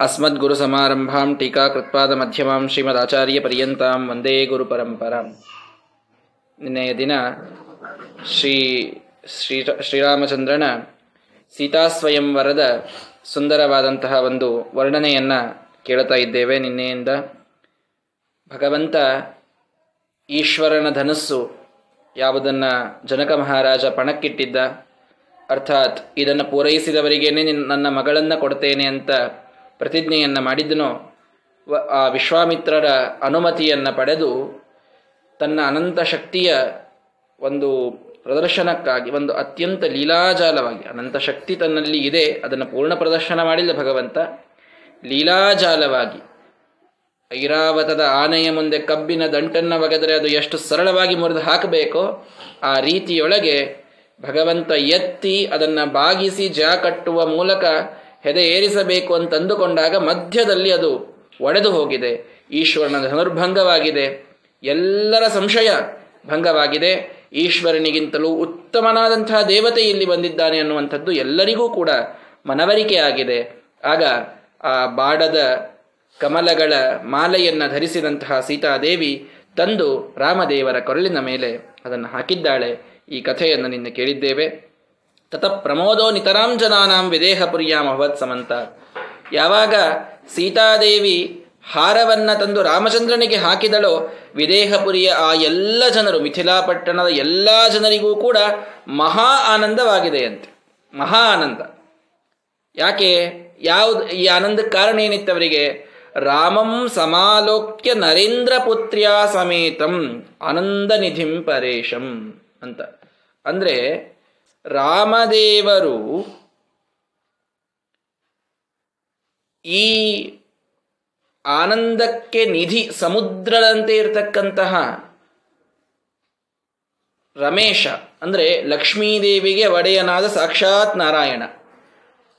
ಅಸ್ಮದ್ ಗುರು ಸಮಾರಂಭಾಂ ಟೀಕಾ ಕೃತ್ಪಾದ ಮಧ್ಯಮಾಂ ಶ್ರೀಮದ್ ಆಚಾರ್ಯ ಶ್ರೀಮದಾಚಾರ್ಯಪರ್ಯಂತಾಂ ವಂದೇ ಗುರು ಪರಂಪರಾಂ ನಿನ್ನೆಯ ದಿನ ಶ್ರೀ ಶ್ರೀ ಶ್ರೀರಾಮಚಂದ್ರನ ಸೀತಾಸ್ವಯಂವರದ ಸುಂದರವಾದಂತಹ ಒಂದು ವರ್ಣನೆಯನ್ನು ಕೇಳ್ತಾ ಇದ್ದೇವೆ ನಿನ್ನೆಯಿಂದ। ಭಗವಂತ ಈಶ್ವರನ ಧನಸ್ಸು ಯಾವುದನ್ನು ಜನಕ ಮಹಾರಾಜ ಪಣಕ್ಕಿಟ್ಟಿದ್ದ, ಅರ್ಥಾತ್ ಇದನ್ನು ಪೂರೈಸಿದವರಿಗೇನೆ ನನ್ನ ಮಗಳನ್ನು ಕೊಡ್ತೇನೆ ಅಂತ ಪ್ರತಿಜ್ಞೆಯನ್ನು ಮಾಡಿದ್ದನೋ ಆ ವಿಶ್ವಾಮಿತ್ರರ ಅನುಮತಿಯನ್ನು ಪಡೆದು ತನ್ನ ಅನಂತ ಶಕ್ತಿಯ ಒಂದು ಪ್ರದರ್ಶನಕ್ಕಾಗಿ, ಒಂದು ಅತ್ಯಂತ ಲೀಲಾಜಾಲವಾಗಿ, ಅನಂತ ಶಕ್ತಿ ತನ್ನಲ್ಲಿ ಇದೆ, ಅದನ್ನು ಪೂರ್ಣ ಪ್ರದರ್ಶನ ಮಾಡಿಲ್ಲ ಭಗವಂತ, ಲೀಲಾಜಾಲವಾಗಿ, ಐರಾವತದ ಆನೆಯ ಮುಂದೆ ಕಬ್ಬಿನ ದಂಟನ್ನು ಒಗೆದರೆ ಅದು ಎಷ್ಟು ಸರಳವಾಗಿ ಮುರಿದು ಹಾಕಬೇಕೋ, ಆ ರೀತಿಯೊಳಗೆ ಭಗವಂತ ಎತ್ತಿ ಅದನ್ನು ಬಾಗಿಸಿ ಜಾ ಕಟ್ಟುವ ಮೂಲಕ ಹೆದೆ ಏರಿಸಬೇಕು ಅಂತ ಅಂದುಕೊಂಡಾಗ ಮಧ್ಯದಲ್ಲಿ ಅದು ಒಡೆದು ಹೋಗಿದೆ. ಈಶ್ವರನ ಧನುರ್ಭಂಗವಾಗಿದೆ. ಎಲ್ಲರ ಸಂಶಯ ಭಂಗವಾಗಿದೆ. ಈಶ್ವರನಿಗಿಂತಲೂ ಉತ್ತಮನಾದಂತಹ ದೇವತೆ ಇಲ್ಲಿ ಬಂದಿದ್ದಾನೆ ಅನ್ನುವಂಥದ್ದು ಎಲ್ಲರಿಗೂ ಕೂಡ ಮನವರಿಕೆ ಆಗಿದೆ. ಆಗ ಆ ಬಾಡದ ಕಮಲಗಳ ಮಾಲೆಯನ್ನು ಧರಿಸಿದಂತಹ ಸೀತಾದೇವಿ ತಂದು ರಾಮದೇವರ ಕೊರಳಿನ ಮೇಲೆ ಅದನ್ನು ಹಾಕಿದ್ದಾಳೆ. ಈ ಕಥೆಯನ್ನು ನಿನ್ನೆ ಕೇಳಿದ್ದೇವೆ. ತತ ಪ್ರಮೋದೋ ನಿತರಾಂಜನಾನಾಂ ವಿದೇಹ ಪುರಿಯಾಂ ಅಭವತ್ ಸಮಂತ ಯಾವಾಗ ಸೀತಾದೇವಿ ಹಾರವನ್ನ ತಂದು ರಾಮಚಂದ್ರನಿಗೆ ಹಾಕಿದಳೋ. ವಿದೇಹಪುರಿಯ ಆ ಎಲ್ಲ ಜನರು ಮಿಥಿಲಾಪಟ್ಟಣದ ಎಲ್ಲ ಜನರಿಗೂ ಕೂಡ ಮಹಾ ಆನಂದವಾಗಿದೆಯಂತೆ ಮಹಾ ಆನಂದ. ಯಾಕೆ? ಯಾವುದು, ಈ ಆನಂದಕ್ಕೆ ಕಾರಣ ಏನಿತ್ತು ಅವರಿಗೆ? ರಾಮಂ ಸಮಾಲೋಕ್ಯ ನರೇಂದ್ರ ಪುತ್ರ್ಯ ಸಮೇತಂ ಆನಂದ ನಿಧಿಂ ಪರೇಶಂ ಅಂತ. ಅಂದ್ರೆ ರಾಮದೇವರು ಈ ಆನಂದಕ್ಕೆ ನಿಧಿ ಸಮುದ್ರದಂತೆ ಇರತಕ್ಕಂತಹ ರಮೇಶ, ಅಂದರೆ ಲಕ್ಷ್ಮೀದೇವಿಗೆ ಒಡೆಯನಾದ ಸಾಕ್ಷಾತ್ ನಾರಾಯಣ.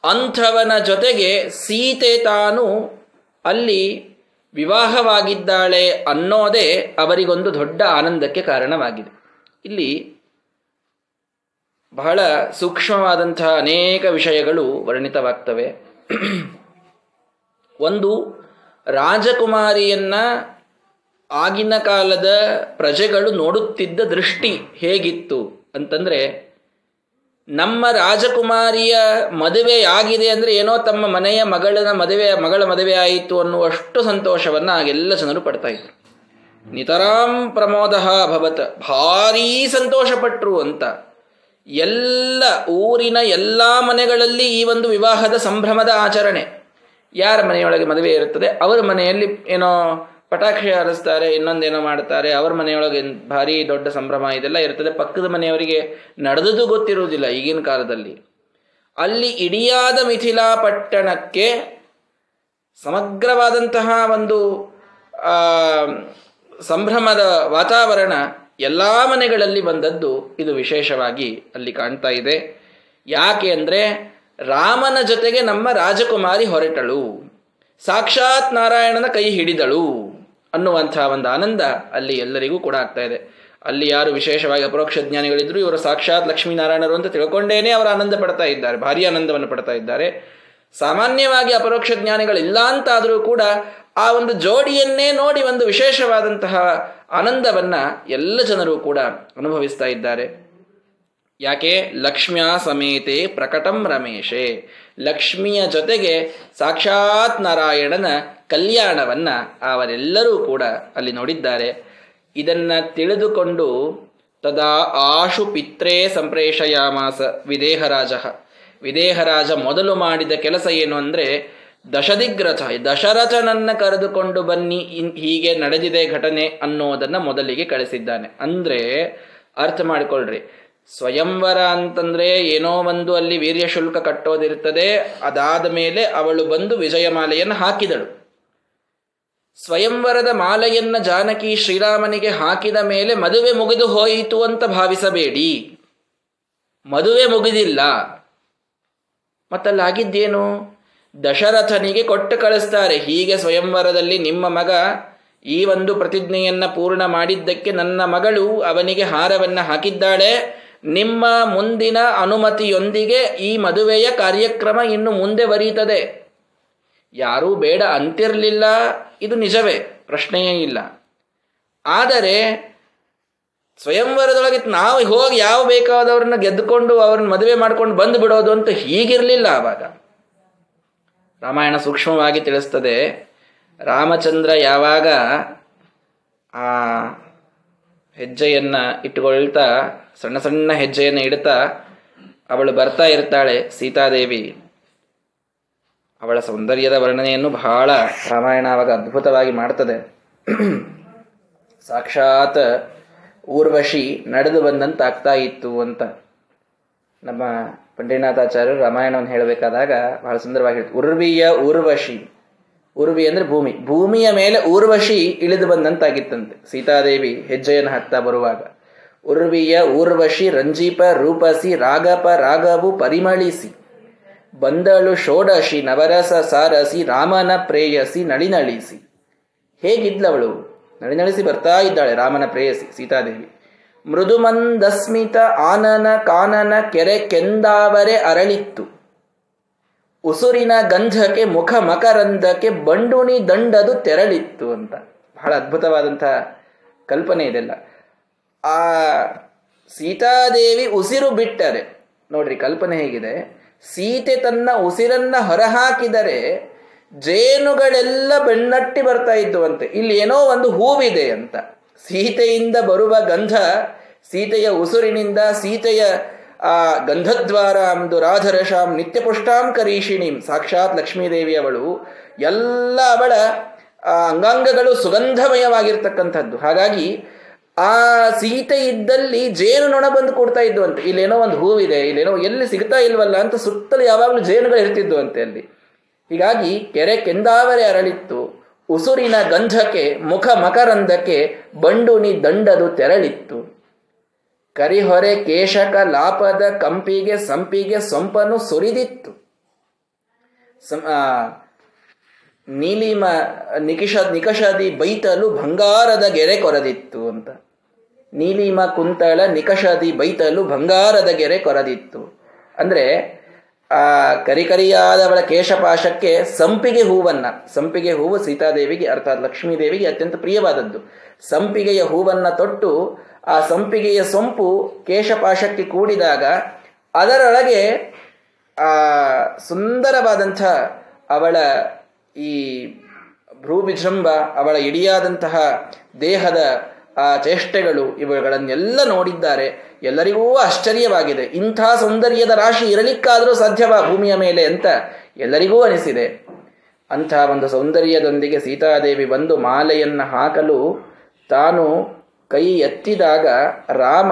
ಅಂಥವನ ಜೊತೆಗೆ ಸೀತೆ ತಾನು ಅಲ್ಲಿ ವಿವಾಹವಾಗಿದ್ದಾಳೆ ಅನ್ನೋದೇ ಅವರಿಗೊಂದು ದೊಡ್ಡ ಆನಂದಕ್ಕೆ ಕಾರಣವಾಗಿದೆ. ಇಲ್ಲಿ ಬಹಳ ಸೂಕ್ಷ್ಮವಾದಂತಹ ಅನೇಕ ವಿಷಯಗಳು ವರ್ಣಿತವಾಗ್ತವೆ. ಒಂದು, ರಾಜಕುಮಾರಿಯನ್ನ ಆಗಿನ ಕಾಲದ ಪ್ರಜೆಗಳು ನೋಡುತ್ತಿದ್ದ ದೃಷ್ಟಿ ಹೇಗಿತ್ತು ಅಂತಂದ್ರೆ, ನಮ್ಮ ರಾಜಕುಮಾರಿಯ ಮದುವೆ ಆಗಿದೆ ಅಂದರೆ ಏನೋ ತಮ್ಮ ಮನೆಯ ಮಗಳನ ಮದುವೆ, ಮಗಳ ಮದುವೆ ಆಯಿತು ಅನ್ನುವಷ್ಟು ಸಂತೋಷವನ್ನು ಆಗೆಲ್ಲ ಜನರು ಪಡ್ತಾ ಇದ್ರು. ನಿತರಾಂ ಪ್ರಮೋದ ಭವತ್, ಭಾರೀ ಸಂತೋಷಪಟ್ರು ಅಂತ. ಎಲ್ಲ ಊರಿನ ಎಲ್ಲ ಮನೆಗಳಲ್ಲಿ ಈ ಒಂದು ವಿವಾಹದ ಸಂಭ್ರಮದ ಆಚರಣೆ. ಯಾರ ಮನೆಯೊಳಗೆ ಮದುವೆ ಇರುತ್ತದೆ? ಅವರ ಮನೆಯಲ್ಲಿ ಏನೋ ಪಟಾಕ್ಷಿ ಹಾರಿಸ್ತಾರೆ, ಇನ್ನೊಂದೇನೋ ಮಾಡ್ತಾರೆ, ಅವರ ಮನೆಯೊಳಗೆ ಭಾರಿ ದೊಡ್ಡ ಸಂಭ್ರಮ ಇದೆಲ್ಲ ಇರ್ತದೆ ಪಕ್ಕದ ಮನೆಯವರಿಗೆ ನಡೆದುದು ಗೊತ್ತಿರುವುದಿಲ್ಲ ಈಗಿನ ಕಾಲದಲ್ಲಿ. ಅಲ್ಲಿ ಇಡಿಯಾದ ಮಿಥಿಲಾ ಪಟ್ಟಣಕ್ಕೆ ಸಮಗ್ರವಾದಂತಹ ಒಂದು ಸಂಭ್ರಮದ ವಾತಾವರಣ ಎಲ್ಲ ಮನೆಗಳಲ್ಲಿ ಬಂದದ್ದು ಇದು ವಿಶೇಷವಾಗಿ ಅಲ್ಲಿ ಕಾಣ್ತಾ ಇದೆ. ಯಾಕೆ ಅಂದರೆ ರಾಮನ ಜೊತೆಗೆ ನಮ್ಮ ರಾಜಕುಮಾರಿ ಹೊರಟಳು. ಸಾಕ್ಷಾತ್ ನಾರಾಯಣನ ಕೈ ಹಿಡಿದಳು ಅನ್ನುವಂತಹ ಒಂದು ಆನಂದ ಅಲ್ಲಿ ಎಲ್ಲರಿಗೂ ಕೂಡ ಆಗ್ತಾ ಇದೆ. ಅಲ್ಲಿ ಯಾರು ವಿಶೇಷವಾಗಿ ಅಪರೋಕ್ಷ ಜ್ಞಾನಿಗಳಿದ್ರು ಇವರು ಸಾಕ್ಷಾತ್ ಲಕ್ಷ್ಮೀನಾರಾಯಣರು ಅಂತ ತಿಳ್ಕೊಂಡೇನೆ ಅವರು ಆನಂದ ಪಡ್ತಾ ಇದ್ದಾರೆ, ಭಾರಿ ಆನಂದವನ್ನು ಪಡ್ತಾ ಇದ್ದಾರೆ. ಸಾಮಾನ್ಯವಾಗಿ ಅಪರೋಕ್ಷ ಜ್ಞಾನಿಗಳಿಲ್ಲ ಅಂತಾದರೂ ಕೂಡ ಆ ಒಂದು ಜೋಡಿಯನ್ನೇ ನೋಡಿ ಒಂದು ವಿಶೇಷವಾದಂತಹ ಆನಂದವನ್ನ ಎಲ್ಲ ಜನರು ಕೂಡ ಅನುಭವಿಸ್ತಾ ಇದ್ದಾರೆ. ಯಾಕೆ? ಲಕ್ಷ್ಮ್ಯಾ ಸಮೇತೆ ಪ್ರಕಟಂ ರಮೇಶೆ. ಲಕ್ಷ್ಮಿಯ ಜೊತೆಗೆ ಸಾಕ್ಷಾತ್ ನಾರಾಯಣನ ಕಲ್ಯಾಣವನ್ನ ಅವರೆಲ್ಲರೂ ಕೂಡ ಅಲ್ಲಿ ನೋಡಿದ್ದಾರೆ. ಇದನ್ನ ತಿಳಿದುಕೊಂಡು ತದಾ ಆಶು ಪಿತ್ರೇ ಸಂಪ್ರೇಷಯಾಮಾಸ ವಿದೇಹರಾಜ. ವಿದೇಹರಾಜ ಮೊದಲು ಮಾಡಿದ ಕೆಲಸ ಏನು ಅಂದರೆ ದಶದಿಗ್ರಥ ದಶರಥನನ್ನ ಕರೆದುಕೊಂಡು ಬನ್ನಿ ಹೀಗೆ ನಡೆದಿದೆ ಘಟನೆ ಅನ್ನೋದನ್ನ ಮೊದಲಿಗೆ ಕಳಿಸಿದ್ದಾನೆ. ಅಂದ್ರೆ, ಅರ್ಥ ಮಾಡಿಕೊಳ್ಳ್ರಿ ಸ್ವಯಂವರ ಅಂತಂದ್ರೆ ಏನೋ ಒಂದು ಅಲ್ಲಿ ವೀರ್ಯ ಶುಲ್ಕ ಕಟ್ಟೋದಿರ್ತದೆ ಅದಾದ ಮೇಲೆ ಅವಳು ಬಂದು ವಿಜಯಮಾಲೆಯನ್ನು ಹಾಕಿದಳು. ಸ್ವಯಂವರದ ಮಾಲೆಯನ್ನ ಜಾನಕಿ ಶ್ರೀರಾಮನಿಗೆ ಹಾಕಿದ ಮೇಲೆ ಮದುವೆ ಮುಗಿದು ಹೋಯಿತು ಅಂತ ಭಾವಿಸಬೇಡಿ. ಮದುವೆ ಮುಗಿದಿಲ್ಲ. ಮತ್ತಲ್ಲಾಗಿದ್ದೇನು? ದಶರಥನಿಗೆ ಕೊಟ್ಟು ಕಳಿಸ್ತಾರೆ. ಹೀಗೆ ಸ್ವಯಂವರದಲ್ಲಿ ನಿಮ್ಮ ಮಗ ಈ ಒಂದು ಪ್ರತಿಜ್ಞೆಯನ್ನು ಪೂರ್ಣ ಮಾಡಿದ್ದಕ್ಕೆ ನನ್ನ ಮಗಳು ಅವನಿಗೆ ಹಾರವನ್ನು ಹಾಕಿದ್ದಾಳೆ. ನಿಮ್ಮ ಮುಂದಿನ ಅನುಮತಿಯೊಂದಿಗೆ ಈ ಮದುವೆಯ ಕಾರ್ಯಕ್ರಮ ಇನ್ನು ಮುಂದೆ ಬರೀತದೆ. ಯಾರೂ ಬೇಡ ಅಂತಿರಲಿಲ್ಲ. ಇದು ನಿಜವೇ, ಪ್ರಶ್ನೆಯೇ ಇಲ್ಲ. ಆದರೆ ಸ್ವಯಂವರದೊಳಗೆ ನಾವು ಹೋಗಿ ಯಾವ ಬೇಕಾದವ್ರನ್ನ ಗೆದ್ದುಕೊಂಡು ಅವ್ರನ್ನ ಮದುವೆ ಮಾಡ್ಕೊಂಡು ಬಂದು ಬಿಡೋದು ಅಂತ ಹೀಗಿರಲಿಲ್ಲ ಆವಾಗ. ರಾಮಾಯಣ ಸೂಕ್ಷ್ಮವಾಗಿ ತಿಳಿಸ್ತದೆ. ರಾಮಚಂದ್ರ ಯಾವಾಗ ಆ ಹೆಜ್ಜೆಯನ್ನು ಇಟ್ಟುಕೊಳ್ತಾ, ಸಣ್ಣ ಸಣ್ಣ ಹೆಜ್ಜೆಯನ್ನು ಇಡ್ತಾ, ಅವಳು ಬರ್ತಾ ಇರ್ತಾಳೆ ಸೀತಾದೇವಿ. ಅವಳ ಸೌಂದರ್ಯದ ವರ್ಣನೆಯನ್ನು ಬಹಳ ರಾಮಾಯಣ ಅವಾಗ ಅದ್ಭುತವಾಗಿ ಮಾಡ್ತದೆ. ಸಾಕ್ಷಾತ್ ಊರ್ವಶಿ ನಡೆದು ಬಂದಂತಾಗ್ತಾ ಇತ್ತು ಅಂತ ನಮ್ಮ ಪಂಡಿನಾಥಾಚಾರ್ಯರು ರಾಮಾಯಣವನ್ನು ಹೇಳಬೇಕಾದಾಗ ಬಹಳ ಸುಂದರವಾಗಿ ಉರ್ವಿಯ ಊರ್ವಶಿ ಉರ್ವಿ ಅಂದ್ರೆ ಭೂಮಿ. ಭೂಮಿಯ ಮೇಲೆ ಊರ್ವಶಿ ಇಳಿದು ಬಂದಂತಾಗಿತ್ತಂತೆ. ಸೀತಾದೇವಿ ಹೆಜ್ಜೆಯನ್ನು ಹಾಕ್ತಾ ಬರುವಾಗ. ಉರ್ವಿಯ ಊರ್ವಶಿ ರಂಜೀಪ, ರೂಪಸಿ, ರಾಗಪ ರಾಗವು ಪರಿಮಳಿಸಿ. ಬಂದಳು ಷೋಡಶಿ, ನವರಸ, ಸಾರಸಿ, ರಾಮನ ಪ್ರೇಯಸಿ, ನಳಿನಳಿಸಿ. ಹೇಗಿದ್ಲವಳು? ನಳಿನಳಿಸಿ ಬರ್ತಾ ಇದ್ದಾಳೆ ರಾಮನ ಪ್ರೇಯಸಿ, ಸೀತಾದೇವಿ. ಮೃದುಮಂದಸ್ಮಿತ ಆನನ ಕಾನನ ಕೆರೆ ಕೆಂದಾವರೆ ಅರಳಿತ್ತು. ಉಸುರಿನ ಗಂಧಕ್ಕೆ ಮುಖ ಮಕರಂದಕ್ಕೆ ಬಂಡುಣಿ ದಂಡದು ತೆರಳಿತ್ತು ಅಂತ. ಬಹಳ ಅದ್ಭುತವಾದಂತಹ ಕಲ್ಪನೆ ಇದೆಲ್ಲ. ಆ ಸೀತಾದೇವಿ ಉಸಿರು ಬಿಟ್ಟರೆ, ನೋಡ್ರಿ ಕಲ್ಪನೆ ಹೇಗಿದೆ, ಸೀತೆ ತನ್ನ ಉಸಿರನ್ನ ಹೊರಹಾಕಿದರೆ ಜೇನುಗಳೆಲ್ಲ ಬೆನ್ನಟ್ಟಿ ಬರ್ತಾ ಇದ್ದುವಂತೆ. ಇಲ್ಲಿ ಏನೋ ಒಂದು ಹೂವಿದೆ ಅಂತ. ಸೀತೆಯಿಂದ ಬರುವ ಗಂಧ, ಸೀತೆಯ ಉಸುರಿನಿಂದ ಸೀತೆಯ, ಆ, ಗಂಧದ್ವಾರಾಂ ದುರಾಧರಶಾಂ ನಿತ್ಯಪುಷ್ಟಾಂ ಕರೀಷಿಣೀಂ. ಸಾಕ್ಷಾತ್ ಲಕ್ಷ್ಮೀದೇವಿ ಅವಳು. ಎಲ್ಲ ಅವಳ ಅಂಗಾಂಗಗಳು ಸುಗಂಧಮಯವಾಗಿರ್ತಕ್ಕಂಥದ್ದು. ಹಾಗಾಗಿ ಆ ಸೀತೆ ಇದ್ದಲ್ಲಿ ಜೇನು ನೊಣ ಬಂದು ಕೊಡ್ತಾ ಅಂತ ಇಲ್ಲೇನೋ ಒಂದು ಹೂವಿದೆ, ಇಲ್ಲೇನೋ ಎಲ್ಲಿ ಸಿಗ್ತಾ ಇಲ್ವಲ್ಲ ಅಂತ ಸುತ್ತಲೂ ಯಾವಾಗಲೂ ಜೇನುಗಳು ಇರ್ತಿದ್ವು ಅಂತೆ ಅಲ್ಲಿ. ಹೀಗಾಗಿ ಕೆರೆ ಕೆಂದಾವರೆ ಅರಳಿತ್ತು. ಉಸುರಿನ ಗಂಧಕ್ಕೆ, ಮುಖ ಮಕರಂದಕ್ಕೆ ಬಂಡುನಿ ದಂಡದು ತೆರಳಿತ್ತು. ಕರಿಹೊರೆ ಕೇಶಕ ಲಾಪದ ಕಂಪಿಗೆ, ಸಂಪಿಗೆ ಸೊಂಪನು ಸುರಿದಿತ್ತು. ನೀಲಿಮ, ನಿಕಿಷ, ನಿಕಷದಿ ಬೈತಲು ಬಂಗಾರದ ಗೆರೆ ಕೊರದಿತ್ತು ಅಂತ. ನೀಲಿಮ ಕುಂತಳ ನಿಕಷದಿ ಬೈತಲು ಬಂಗಾರದ ಗೆರೆ ಕೊರದಿತ್ತು. ಅಂದ್ರೆ ಆ ಕರಿಕರಿಯಾದವಳ ಕೇಶಪಾಶಕ್ಕೆ ಸಂಪಿಗೆ ಹೂವನ್ನ, ಸಂಪಿಗೆ ಹೂವು ಸೀತಾದೇವಿಗೆ, ಅರ್ಥಾತ್ ಲಕ್ಷ್ಮೀದೇವಿಗೆ ಅತ್ಯಂತ ಪ್ರಿಯವಾದದ್ದು. ಸಂಪಿಗೆಯ ಹೂವನ್ನ ತೊಟ್ಟು ಆ ಸಂಪಿಗೆಯ ಸೊಂಪು ಕೇಶಪಾಶಕ್ಕೆ ಕೂಡಿದಾಗ ಅದರೊಳಗೆ ಆ ಸುಂದರವಾದಂಥ ಅವಳ ಈ ಭ್ರೂವಿಜೃಂಭ ಅವಳ ಇಡಿಯಾದಂತಹ ದೇಹದ ಆ ಚೇಷ್ಟೆಗಳು ಇವುಗಳನ್ನೆಲ್ಲ ನೋಡಿದ್ದಾರೆ. ಎಲ್ಲರಿಗೂ ಆಶ್ಚರ್ಯವಾಗಿದೆ. ಇಂಥ ಸೌಂದರ್ಯದ ರಾಶಿ ಇರಲಿಕ್ಕಾದರೂ ಸಾಧ್ಯವಾ ಭೂಮಿಯ ಮೇಲೆ ಅಂತ ಎಲ್ಲರಿಗೂ ಅನಿಸಿದೆ. ಅಂಥ ಒಂದು ಸೌಂದರ್ಯದೊಂದಿಗೆ ಸೀತಾದೇವಿ ಬಂದು ಮಾಲೆಯನ್ನು ಹಾಕಲು ತಾನು ಕೈ ಎತ್ತಿದಾಗ ರಾಮ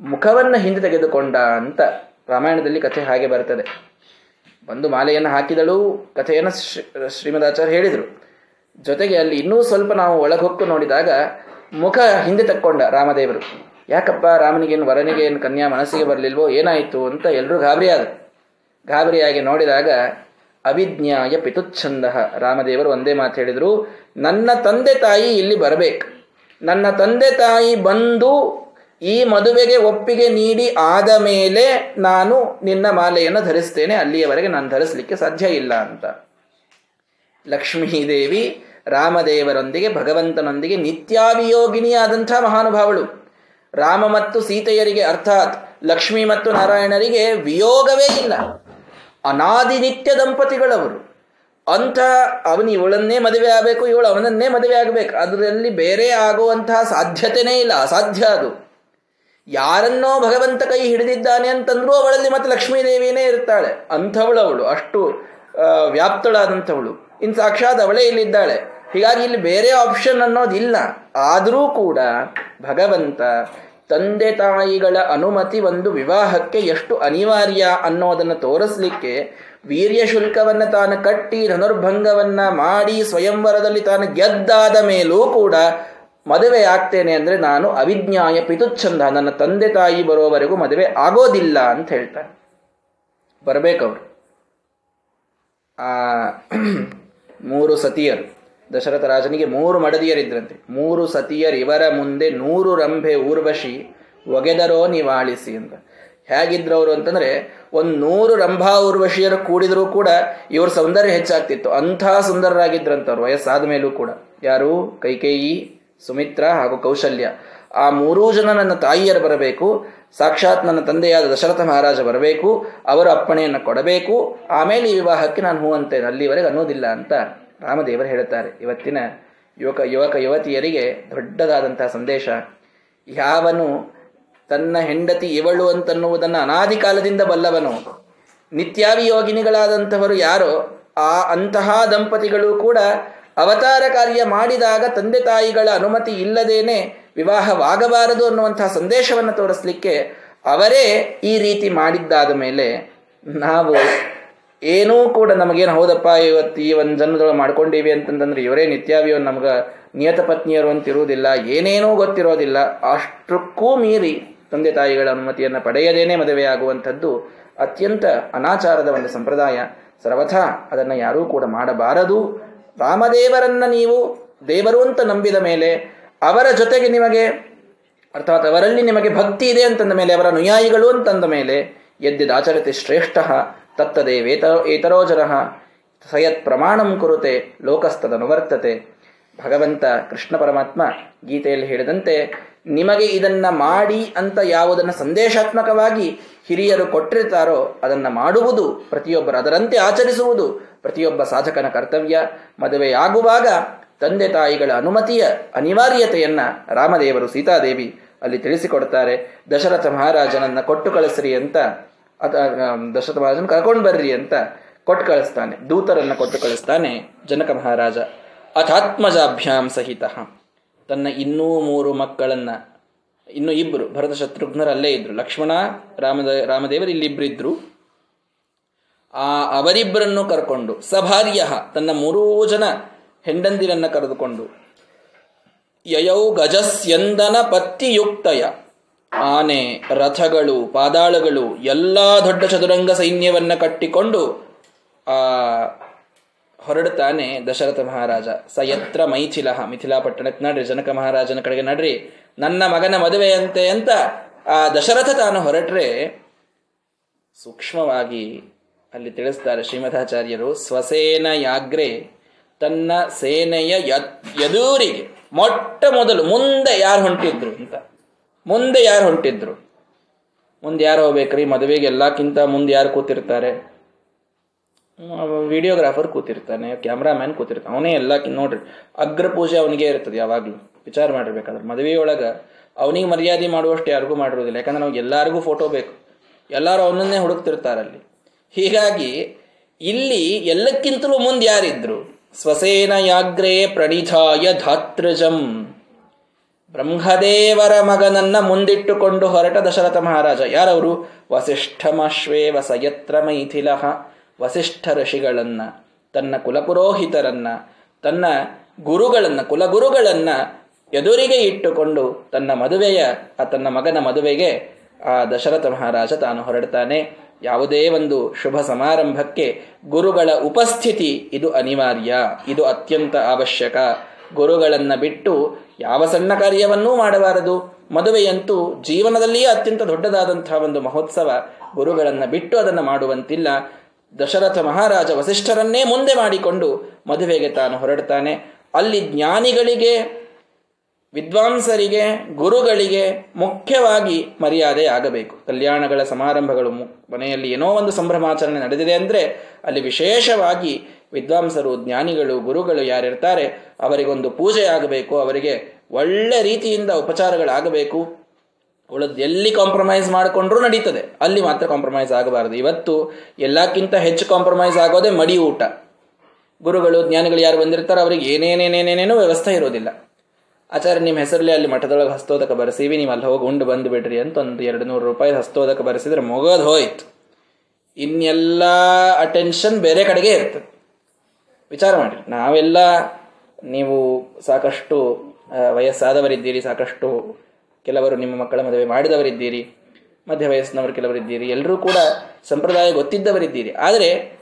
ಮುಖವನ್ನು ಹಿಂದೆ ತೆಗೆದುಕೊಂಡ ಅಂತ ರಾಮಾಯಣದಲ್ಲಿ ಕಥೆ ಹಾಗೆ ಬರ್ತದೆ. ಬಂದು ಮಾಲೆಯನ್ನು ಹಾಕಿದಳು. ಕಥೆಯನ್ನು ಶ್ರೀಮದಾಚಾರ್ಯ ಹೇಳಿದರು. ಜೊತೆಗೆ ಅಲ್ಲಿ ಇನ್ನೂ ಸ್ವಲ್ಪ ನಾವು ಒಳಗೊಕ್ಕು ನೋಡಿದಾಗ ಮುಖ ಹಿಂದೆ ತಕ್ಕೊಂಡ ರಾಮದೇವರು. ಯಾಕಪ್ಪ ರಾಮನಿಗೇನು ಏನು ಕನ್ಯಾ ಮನಸ್ಸಿಗೆ ಬರಲಿಲ್ವೋ, ಏನಾಯಿತು ಅಂತ ಎಲ್ಲರೂ ಗಾಬರಿಯಾದರು. ಗಾಬರಿಯಾಗಿ ನೋಡಿದಾಗ ಅವಿಜ್ಞಾಯ ಪಿತುಚ್ಛಂದ ರಾಮದೇವರು ಒಂದೇ ಮಾತು ಹೇಳಿದರು, ನನ್ನ ತಂದೆ ತಾಯಿ ಇಲ್ಲಿ ಬರಬೇಕು. ನನ್ನ ತಂದೆ ತಾಯಿ ಬಂದು ಈ ಮದುವೆಗೆ ಒಪ್ಪಿಗೆ ನೀಡಿ ಆದ ಮೇಲೆ ನಾನು ನಿನ್ನ ಮಾಲೆಯನ್ನು ಧರಿಸ್ತೇನೆ, ಅಲ್ಲಿಯವರೆಗೆ ನಾನು ಧರಿಸಲಿಕ್ಕೆ ಸಾಧ್ಯ ಇಲ್ಲ ಅಂತ. ಲಕ್ಷ್ಮೀದೇವಿ ರಾಮದೇವರೊಂದಿಗೆ, ಭಗವಂತನೊಂದಿಗೆ ನಿತ್ಯಾವಿಯೋಗಿನಿಯಾದಂಥ ಮಹಾನುಭಾವಳು. ರಾಮ ಮತ್ತು ಸೀತೆಯರಿಗೆ ಅರ್ಥಾತ್ ಲಕ್ಷ್ಮಿ ಮತ್ತು ನಾರಾಯಣರಿಗೆ ವಿಯೋಗವೇ ಇಲ್ಲ. ಅನಾದಿ ನಿತ್ಯ ದಂಪತಿಗಳವರು. ಅಂಥ ಅವನು ಇವಳನ್ನೇ ಮದುವೆ ಆಗಬೇಕು, ಇವಳು ಅವನನ್ನೇ ಮದುವೆ ಆಗಬೇಕು. ಅದರಲ್ಲಿ ಬೇರೆ ಆಗುವಂತಹ ಸಾಧ್ಯತೆನೇ ಇಲ್ಲ, ಅಸಾಧ್ಯ ಅದು. ಯಾರನ್ನೋ ಭಗವಂತ ಕೈ ಹಿಡಿದಿದ್ದಾನೆ ಅಂತಂದ್ರೂ ಅವಳಲ್ಲಿ ಮತ್ತೆ ಲಕ್ಷ್ಮೀದೇವಿನೇ ಇರ್ತಾಳೆ. ಅಂಥವಳು ಅವಳು, ಅಷ್ಟು ವ್ಯಾಪ್ತಳಾದಂಥವಳು. ಇನ್ನು ಸಾಕ್ಷಾತ್ ಅವಳೇ ಇಲ್ಲಿದ್ದಾಳೆ. ಹೀಗಾಗಿ ಇಲ್ಲಿ ಬೇರೆ ಆಪ್ಷನ್ ಅನ್ನೋದಿಲ್ಲ ಆದರೂ ಕೂಡ ಭಗವಂತ ತಂದೆ ತಾಯಿಗಳ ಅನುಮತಿ ಒಂದು ವಿವಾಹಕ್ಕೆ ಎಷ್ಟು ಅನಿವಾರ್ಯ ಅನ್ನೋದನ್ನು ತೋರಿಸ್ಲಿಕ್ಕೆ ವೀರ್ಯ ಶುಲ್ಕವನ್ನು ತಾನು ಕಟ್ಟಿ ಧನುರ್ಭಂಗವನ್ನ ಮಾಡಿ ಸ್ವಯಂವರದಲ್ಲಿ ತಾನು ಗೆದ್ದಾದ ಮೇಲೂ ಕೂಡ ಮದುವೆ ಆಗ್ತೇನೆ ಅಂದರೆ ನಾನು ಅವಿಜ್ಞಾಯ ಪಿತುಚ್ಛಂದ, ನನ್ನ ತಂದೆ ತಾಯಿ ಬರೋವರೆಗೂ ಮದುವೆ ಆಗೋದಿಲ್ಲ ಅಂತ ಹೇಳ್ತಾರೆ. ಬರಬೇಕವರು. ಆ, ಮೂರು ಸತಿಯರು. ದಶರಥ ರಾಜನಿಗೆ ಮೂರು ಮಡದಿಯರಿದ್ರಂತೆ. ಮೂರು ಸತಿಯರು ಇವರ ಮುಂದೆ ನೂರು ರಂಭೆ ಊರ್ವಶಿ ಒಗೆದರೋ ನಿವಾಳಿಸಿ ಅಂತ. ಹೇಗಿದ್ರು ಅವರು ಅಂತಂದ್ರೆ, ಒಂದು ನೂರು ರಂಭಾ ಊರ್ವಶಿಯರು ಕೂಡಿದರೂ ಕೂಡ ಇವರ ಸೌಂದರ್ಯ ಹೆಚ್ಚಾಗ್ತಿತ್ತು. ಅಂಥ ಸುಂದರರಾಗಿದ್ರಂತವ್ರು, ವಯಸ್ಸಾದ ಮೇಲೂ ಕೂಡ. ಯಾರು? ಕೈಕೇಯಿ, ಸುಮಿತ್ರ ಹಾಗೂ ಕೌಶಲ್ಯ. ಆ ಮೂರೂ ಜನ ನನ್ನ ತಾಯಿಯರು ಬರಬೇಕು, ಸಾಕ್ಷಾತ್ ನನ್ನ ತಂದೆಯಾದ ದಶರಥ ಮಹಾರಾಜ ಬರಬೇಕು, ಅವರ ಅಪ್ಪಣೆಯನ್ನು ಕೊಡಬೇಕು, ಆಮೇಲೆ ಈ ವಿವಾಹಕ್ಕೆ ನಾನು ಹೂ ಅಂತೇನೆ ಅಲ್ಲಿವರೆಗೆ ಅನ್ನೋದಿಲ್ಲ ಅಂತ. ರಾಮದೇವರು ಹೇಳುತ್ತಾರೆ. ಇವತ್ತಿನ ಯುವಕ ಯುವಕ, ಯುವತಿಯರಿಗೆ ದೊಡ್ಡದಾದಂತಹ ಸಂದೇಶ, ಯಾವನು ತನ್ನ ಹೆಂಡತಿ ಇವಳು ಅಂತನ್ನುವುದನ್ನು ಅನಾದಿ ಕಾಲದಿಂದ ಬಲ್ಲವನು ನಿತ್ಯಾವಿಯೋಗಿನಿಗಳಾದಂಥವರು ಯಾರೋ, ಆ ಅಂತಹ ದಂಪತಿಗಳು ಕೂಡ ಅವತಾರ ಕಾರ್ಯ ಮಾಡಿದಾಗ ತಂದೆ ತಾಯಿಗಳ ಅನುಮತಿ ಇಲ್ಲದೇನೆ ವಿವಾಹವಾಗಬಾರದು ಅನ್ನುವಂತಹ ಸಂದೇಶವನ್ನು ತೋರಿಸಲಿಕ್ಕೆ ಅವರೇ ಈ ರೀತಿ ಮಾಡಿದ್ದಾದ ಮೇಲೆ ನಾವು ಏನೂ ಕೂಡ ನಮಗೇನು ಹೌದಪ್ಪ ಇವತ್ತು ಈ ಒಂದು ಜನ್ಮದೊಳಗೆ ಮಾಡ್ಕೊಂಡೀವಿ ಅಂತಂದ್ರೆ ಇವರೇ ನಿತ್ಯಾವಿಯೋ ನಮ್ಗೆ ನಿಯತ ಪತ್ನಿಯರು ಅಂತ ಇರುವುದಿಲ್ಲ, ಏನೇನೂ ಗೊತ್ತಿರೋದಿಲ್ಲ. ಅಷ್ಟಕ್ಕೂ ಮೀರಿ ತಂದೆ ತಾಯಿಗಳ ಅನುಮತಿಯನ್ನು ಪಡೆಯದೇನೆ ಮದುವೆಯಾಗುವಂಥದ್ದು ಅತ್ಯಂತ ಅನಾಚಾರದ ಒಂದು ಸಂಪ್ರದಾಯ. ಸರ್ವಥ ಅದನ್ನು ಯಾರೂ ಕೂಡ ಮಾಡಬಾರದು. ರಾಮದೇವರನ್ನ ನೀವು ದೇವರು ಅಂತ ನಂಬಿದ ಮೇಲೆ ಅವರ ಜೊತೆಗೆ ನಿಮಗೆ, ಅರ್ಥಾತ್ ಅವರಲ್ಲಿ ನಿಮಗೆ ಭಕ್ತಿ ಇದೆ ಅಂತಂದ ಮೇಲೆ, ಅವರ ಅನುಯಾಯಿಗಳು ಅಂತಂದ ಮೇಲೆ ಎದ್ದಿದಾಚರತೆ ಶ್ರೇಷ್ಠ. ತತ್ತದೇವೇತ ಏತರೋ ಸಯತ್ ಪ್ರಮಾಣಂ ಕುರುತೆ ಲೋಕಸ್ತದನುವರ್ತತೆ ಭಗವಂತ ಕೃಷ್ಣ ಪರಮಾತ್ಮ ಗೀತೆಯಲ್ಲಿ ಹೇಳಿದಂತೆ, ನಿಮಗೆ ಇದನ್ನ ಮಾಡಿ ಅಂತ ಯಾವುದನ್ನು ಸಂದೇಶಾತ್ಮಕವಾಗಿ ಹಿರಿಯರು ಕೊಟ್ಟಿರ್ತಾರೋ ಅದನ್ನು ಮಾಡುವುದು, ಪ್ರತಿಯೊಬ್ಬರು ಅದರಂತೆ ಆಚರಿಸುವುದು, ಪ್ರತಿಯೊಬ್ಬ ಸಾಧಕನ ಕರ್ತವ್ಯ. ಮದುವೆಯಾಗುವಾಗ ತಂದೆ ತಾಯಿಗಳ ಅನುಮತಿಯ ಅನಿವಾರ್ಯತೆಯನ್ನ ರಾಮದೇವರು ಸೀತಾದೇವಿ ಅಲ್ಲಿ ತಿಳಿಸಿಕೊಡ್ತಾರೆ. ದಶರಥ ಮಹಾರಾಜನನ್ನ ಕೊಟ್ಟು ಕಳಿಸ್ರಿ ಅಂತ ಅದ ದಶರಥ ಮಹಾರಾಜನ ಕರ್ಕೊಂಡು ಬರ್ರಿ ಅಂತ ಕೊಟ್ಟು ಕಳಿಸ್ತಾನೆ. ದೂತರನ್ನ ಕೊಟ್ಟು ಕಳಿಸ್ತಾನೆ ಜನಕ ಮಹಾರಾಜ. ಅಥಾತ್ಮಜಾಭ್ಯಾಂ ಸಹಿತ. ತನ್ನ ಇನ್ನೂ ಮೂರು ಮಕ್ಕಳನ್ನ, ಇನ್ನು ಇಬ್ಬರು ಭರತ ಶತ್ರುಘ್ನರು ಅಲ್ಲೇ ಇದ್ರು. ಲಕ್ಷ್ಮಣ, ರಾಮದ, ರಾಮದೇವರು ಇಲ್ಲಿಬ್ಬರಿದ್ರು ಆ ಅವರಿಬ್ಬರನ್ನು ಕರ್ಕೊಂಡು, ಸಭಾರ್ಯ ತನ್ನ ಮೂರೂ ಜನ ಹೆಂಡಂದಿರನ್ನ ಕರೆದುಕೊಂಡು, ಯಯೌ ಗಜಸ್ಯಂದನ ಪತ್ತಿಯುಕ್ತಯ ಆನೆ, ರಥಗಳು, ಪಾದಾಳಗಳು, ಎಲ್ಲ ದೊಡ್ಡ ಚದುರಂಗ ಸೈನ್ಯವನ್ನ ಕಟ್ಟಿಕೊಂಡು, ಆ ಹೊರಡ್ತಾನೆ ದಶರಥ ಮಹಾರಾಜ. ಸ ಯತ್ರ ಮೈಥಿಲ ಮಿಥಿಲಾ ಪಟ್ಟಣಕ್ಕೆ ನಡ್ರಿ, ಜನಕ ಮಹಾರಾಜನ ಕಡೆಗೆ ನಡ್ರಿ. ನನ್ನ ಮಗನ ಮದುವೆಯಂತೆ ಅಂತ ಆ ದಶರಥ ತಾನು ಹೊರಟ್ರೆ ಸೂಕ್ಷ್ಮವಾಗಿ ಅಲ್ಲಿ ತಿಳಿಸ್ತಾರೆ ಶ್ರೀಮಧಾಚಾರ್ಯರು ಸ್ವಸೇನ ಯಾಗ್ರೆ, ತನ್ನ ಸೇನೆಯ ಎದುರಿಗೆ ಮೊಟ್ಟ ಮೊದಲು ಮುಂದೆ ಯಾರು ಹೊಂಟಿದ್ರು? ಅಂತ. ಮುಂದೆ ಯಾರು ಹೊರಟಿದ್ರು ಮುಂದೆ ಯಾರು ಹೋಗ್ಬೇಕ್ರಿ? ಮದುವೆಗೆ ಎಲ್ಲಕ್ಕಿಂತ ಮುಂದೆ ಯಾರು ಕೂತಿರ್ತಾರೆ? ವಿಡಿಯೋಗ್ರಾಫರ್ ಕೂತಿರ್ತಾನೆ ಕ್ಯಾಮ್ರಾಮ್ಯಾನ್ ಕೂತಿರ್ತಾನೆ, ಅವನೇ ಎಲ್ಲ ನೋಡ್ರಿ ಅಗ್ರ ಪೂಜೆ ಅವನಿಗೆ ಇರ್ತದೆ ಯಾವಾಗಲೂ, ವಿಚಾರ ಮಾಡಿರ್ಬೇಕಾದ್ರೆ. ಮದುವೆಯೊಳಗೆ ಅವನಿಗೆ ಮರ್ಯಾದೆ ಮಾಡುವಷ್ಟು ಯಾರಿಗೂ ಮಾಡಿರೋದಿಲ್ಲ ಯಾಕಂದ್ರೆ ನಾವು ಎಲ್ಲರಿಗೂ ಫೋಟೋ ಬೇಕು. ಎಲ್ಲರೂ ಅವನನ್ನೇ ಹುಡುಕ್ತಿರ್ತಾರಲ್ಲಿ ಹೀಗಾಗಿ ಇಲ್ಲಿ ಎಲ್ಲಕ್ಕಿಂತಲೂ ಮುಂದೆ ಯಾರಿದ್ರು? ಸ್ವಸೇನ ಯಾಗ್ರೇ ಪ್ರಣಿಧಾಯ ಧಾತೃಜಂ ಬ್ರಹ್ಮದೇವರ ಮಗನನ್ನ ಮುಂದಿಟ್ಟುಕೊಂಡು ಹೊರಟ ದಶರಥ ಮಹಾರಾಜ. ಯಾರವರು? ವಸಿಷ್ಠಮಶ್ವೇವ ಸಯತ್ರ ಮೈಥಿಲ ವಸಿಷ್ಠ ಋಷಿಗಳನ್ನ, ತನ್ನ ಕುಲಪುರೋಹಿತರನ್ನ, ತನ್ನ ಗುರುಗಳನ್ನ, ಕುಲಗುರುಗಳನ್ನ ಎದುರಿಗೆ ಇಟ್ಟುಕೊಂಡು ತನ್ನ ಮದುವೆಯ, ಆ ತನ್ನ ಮಗನ ಮದುವೆಗೆ ಆ ದಶರಥ ಮಹಾರಾಜ ತಾನು ಹೊರಡ್ತಾನೆ. ಯಾವುದೇ ಒಂದು ಶುಭ ಸಮಾರಂಭಕ್ಕೆ ಗುರುಗಳ ಉಪಸ್ಥಿತಿ ಇದು ಅನಿವಾರ್ಯ. ಇದು ಅತ್ಯಂತ ಅವಶ್ಯಕ. ಗುರುಗಳನ್ನು ಬಿಟ್ಟು ಯಾವ ಸಣ್ಣ ಕಾರ್ಯವನ್ನೂ ಮಾಡಬಾರದು. ಮದುವೆಯಂತೂ ಜೀವನದಲ್ಲಿಯೇ ಅತ್ಯಂತ ದೊಡ್ಡದಾದಂತಹ ಒಂದು ಮಹೋತ್ಸವ. ಗುರುಗಳನ್ನು ಬಿಟ್ಟು ಅದನ್ನು ಮಾಡುವಂತಿಲ್ಲ. ದಶರಥ ಮಹಾರಾಜ ವಸಿಷ್ಠರನ್ನೇ ಮುಂದೆ ಮಾಡಿಕೊಂಡು ಮದುವೆಗೆ ತಾನು ಹೊರಡ್ತಾನೆ. ಅಲ್ಲಿ ಜ್ಞಾನಿಗಳಿಗೆ ವಿದ್ವಾಂಸರಿಗೆ, ಗುರುಗಳಿಗೆ ಮುಖ್ಯವಾಗಿ ಮರ್ಯಾದೆ ಆಗಬೇಕು. ಕಲ್ಯಾಣಗಳ ಸಮಾರಂಭಗಳು ಮನೆಯಲ್ಲಿ ಏನೋ ಒಂದು ಸಂಭ್ರಮಾಚರಣೆ ನಡೆದಿದೆ ಅಂದರೆ ಅಲ್ಲಿ ವಿಶೇಷವಾಗಿ ವಿದ್ವಾಂಸರು, ಜ್ಞಾನಿಗಳು, ಗುರುಗಳು ಯಾರಿರ್ತಾರೆ, ಅವರಿಗೊಂದು ಪೂಜೆ ಆಗಬೇಕು, ಅವರಿಗೆ ಒಳ್ಳೆ ರೀತಿಯಿಂದ ಉಪಚಾರಗಳಾಗಬೇಕು. ಉಳಿದು ಎಲ್ಲಿ ಕಾಂಪ್ರಮೈಸ್ ಮಾಡಿಕೊಂಡ್ರೂ ನಡೀತದೆ. ಅಲ್ಲಿ ಮಾತ್ರ ಕಾಂಪ್ರಮೈಸ್ ಆಗಬಾರದು. ಇವತ್ತು ಎಲ್ಲಕ್ಕಿಂತ ಹೆಚ್ಚು ಕಾಂಪ್ರಮೈಸ್ ಆಗೋದೇ ಮಡಿ ಊಟ ಗುರುಗಳು, ಜ್ಞಾನಿಗಳು ಯಾರು ಬಂದಿರ್ತಾರೆ, ಅವರಿಗೆ ಏನೇನೇನೇನೇನೇನೋ ವ್ಯವಸ್ಥೆ ಇರೋದಿಲ್ಲ. ಆಚಾರ್ಯ, ನಿಮ್ಮ ಹೆಸರಲ್ಲಿ ಅಲ್ಲಿ ಮಠದೊಳಗೆ ಹಸ್ತೋದಕ ಬರೆಸೀವಿ, ನೀವು ಅಲ್ಲಿ ಹೋಗಿ ಉಂಡು ಬಂದು ಬಿಡ್ರಿ ಅಂತ ಒಂದು ಎರಡು ನೂರು ರೂಪಾಯಿ ಹಸ್ತೋದಕ ಬರೆಸಿದ್ರೆ ಮುಗೋದು ಹೋಯ್ತು. ಇನ್ನೆಲ್ಲ ಅಟೆನ್ಷನ್ ಬೇರೆ ಕಡೆಗೆ ಇರ್ತದೆ ವಿಚಾರ ಮಾಡಿ ನಾವೆಲ್ಲ ನೀವು ಸಾಕಷ್ಟು ವಯಸ್ಸಾದವರಿದ್ದೀರಿ, ಸಾಕಷ್ಟು ಕೆಲವರು ನಿಮ್ಮ ಮಕ್ಕಳ ಮದುವೆ ಮಾಡಿದವರಿದ್ದೀರಿ, ಮಧ್ಯ ವಯಸ್ಸಿನವರು ಕೆಲವರಿದ್ದೀರಿ, ಎಲ್ಲರೂ ಕೂಡ ಸಂಪ್ರದಾಯ ಗೊತ್ತಿದ್ದವರಿದ್ದೀರಿ. ಆದರೆ,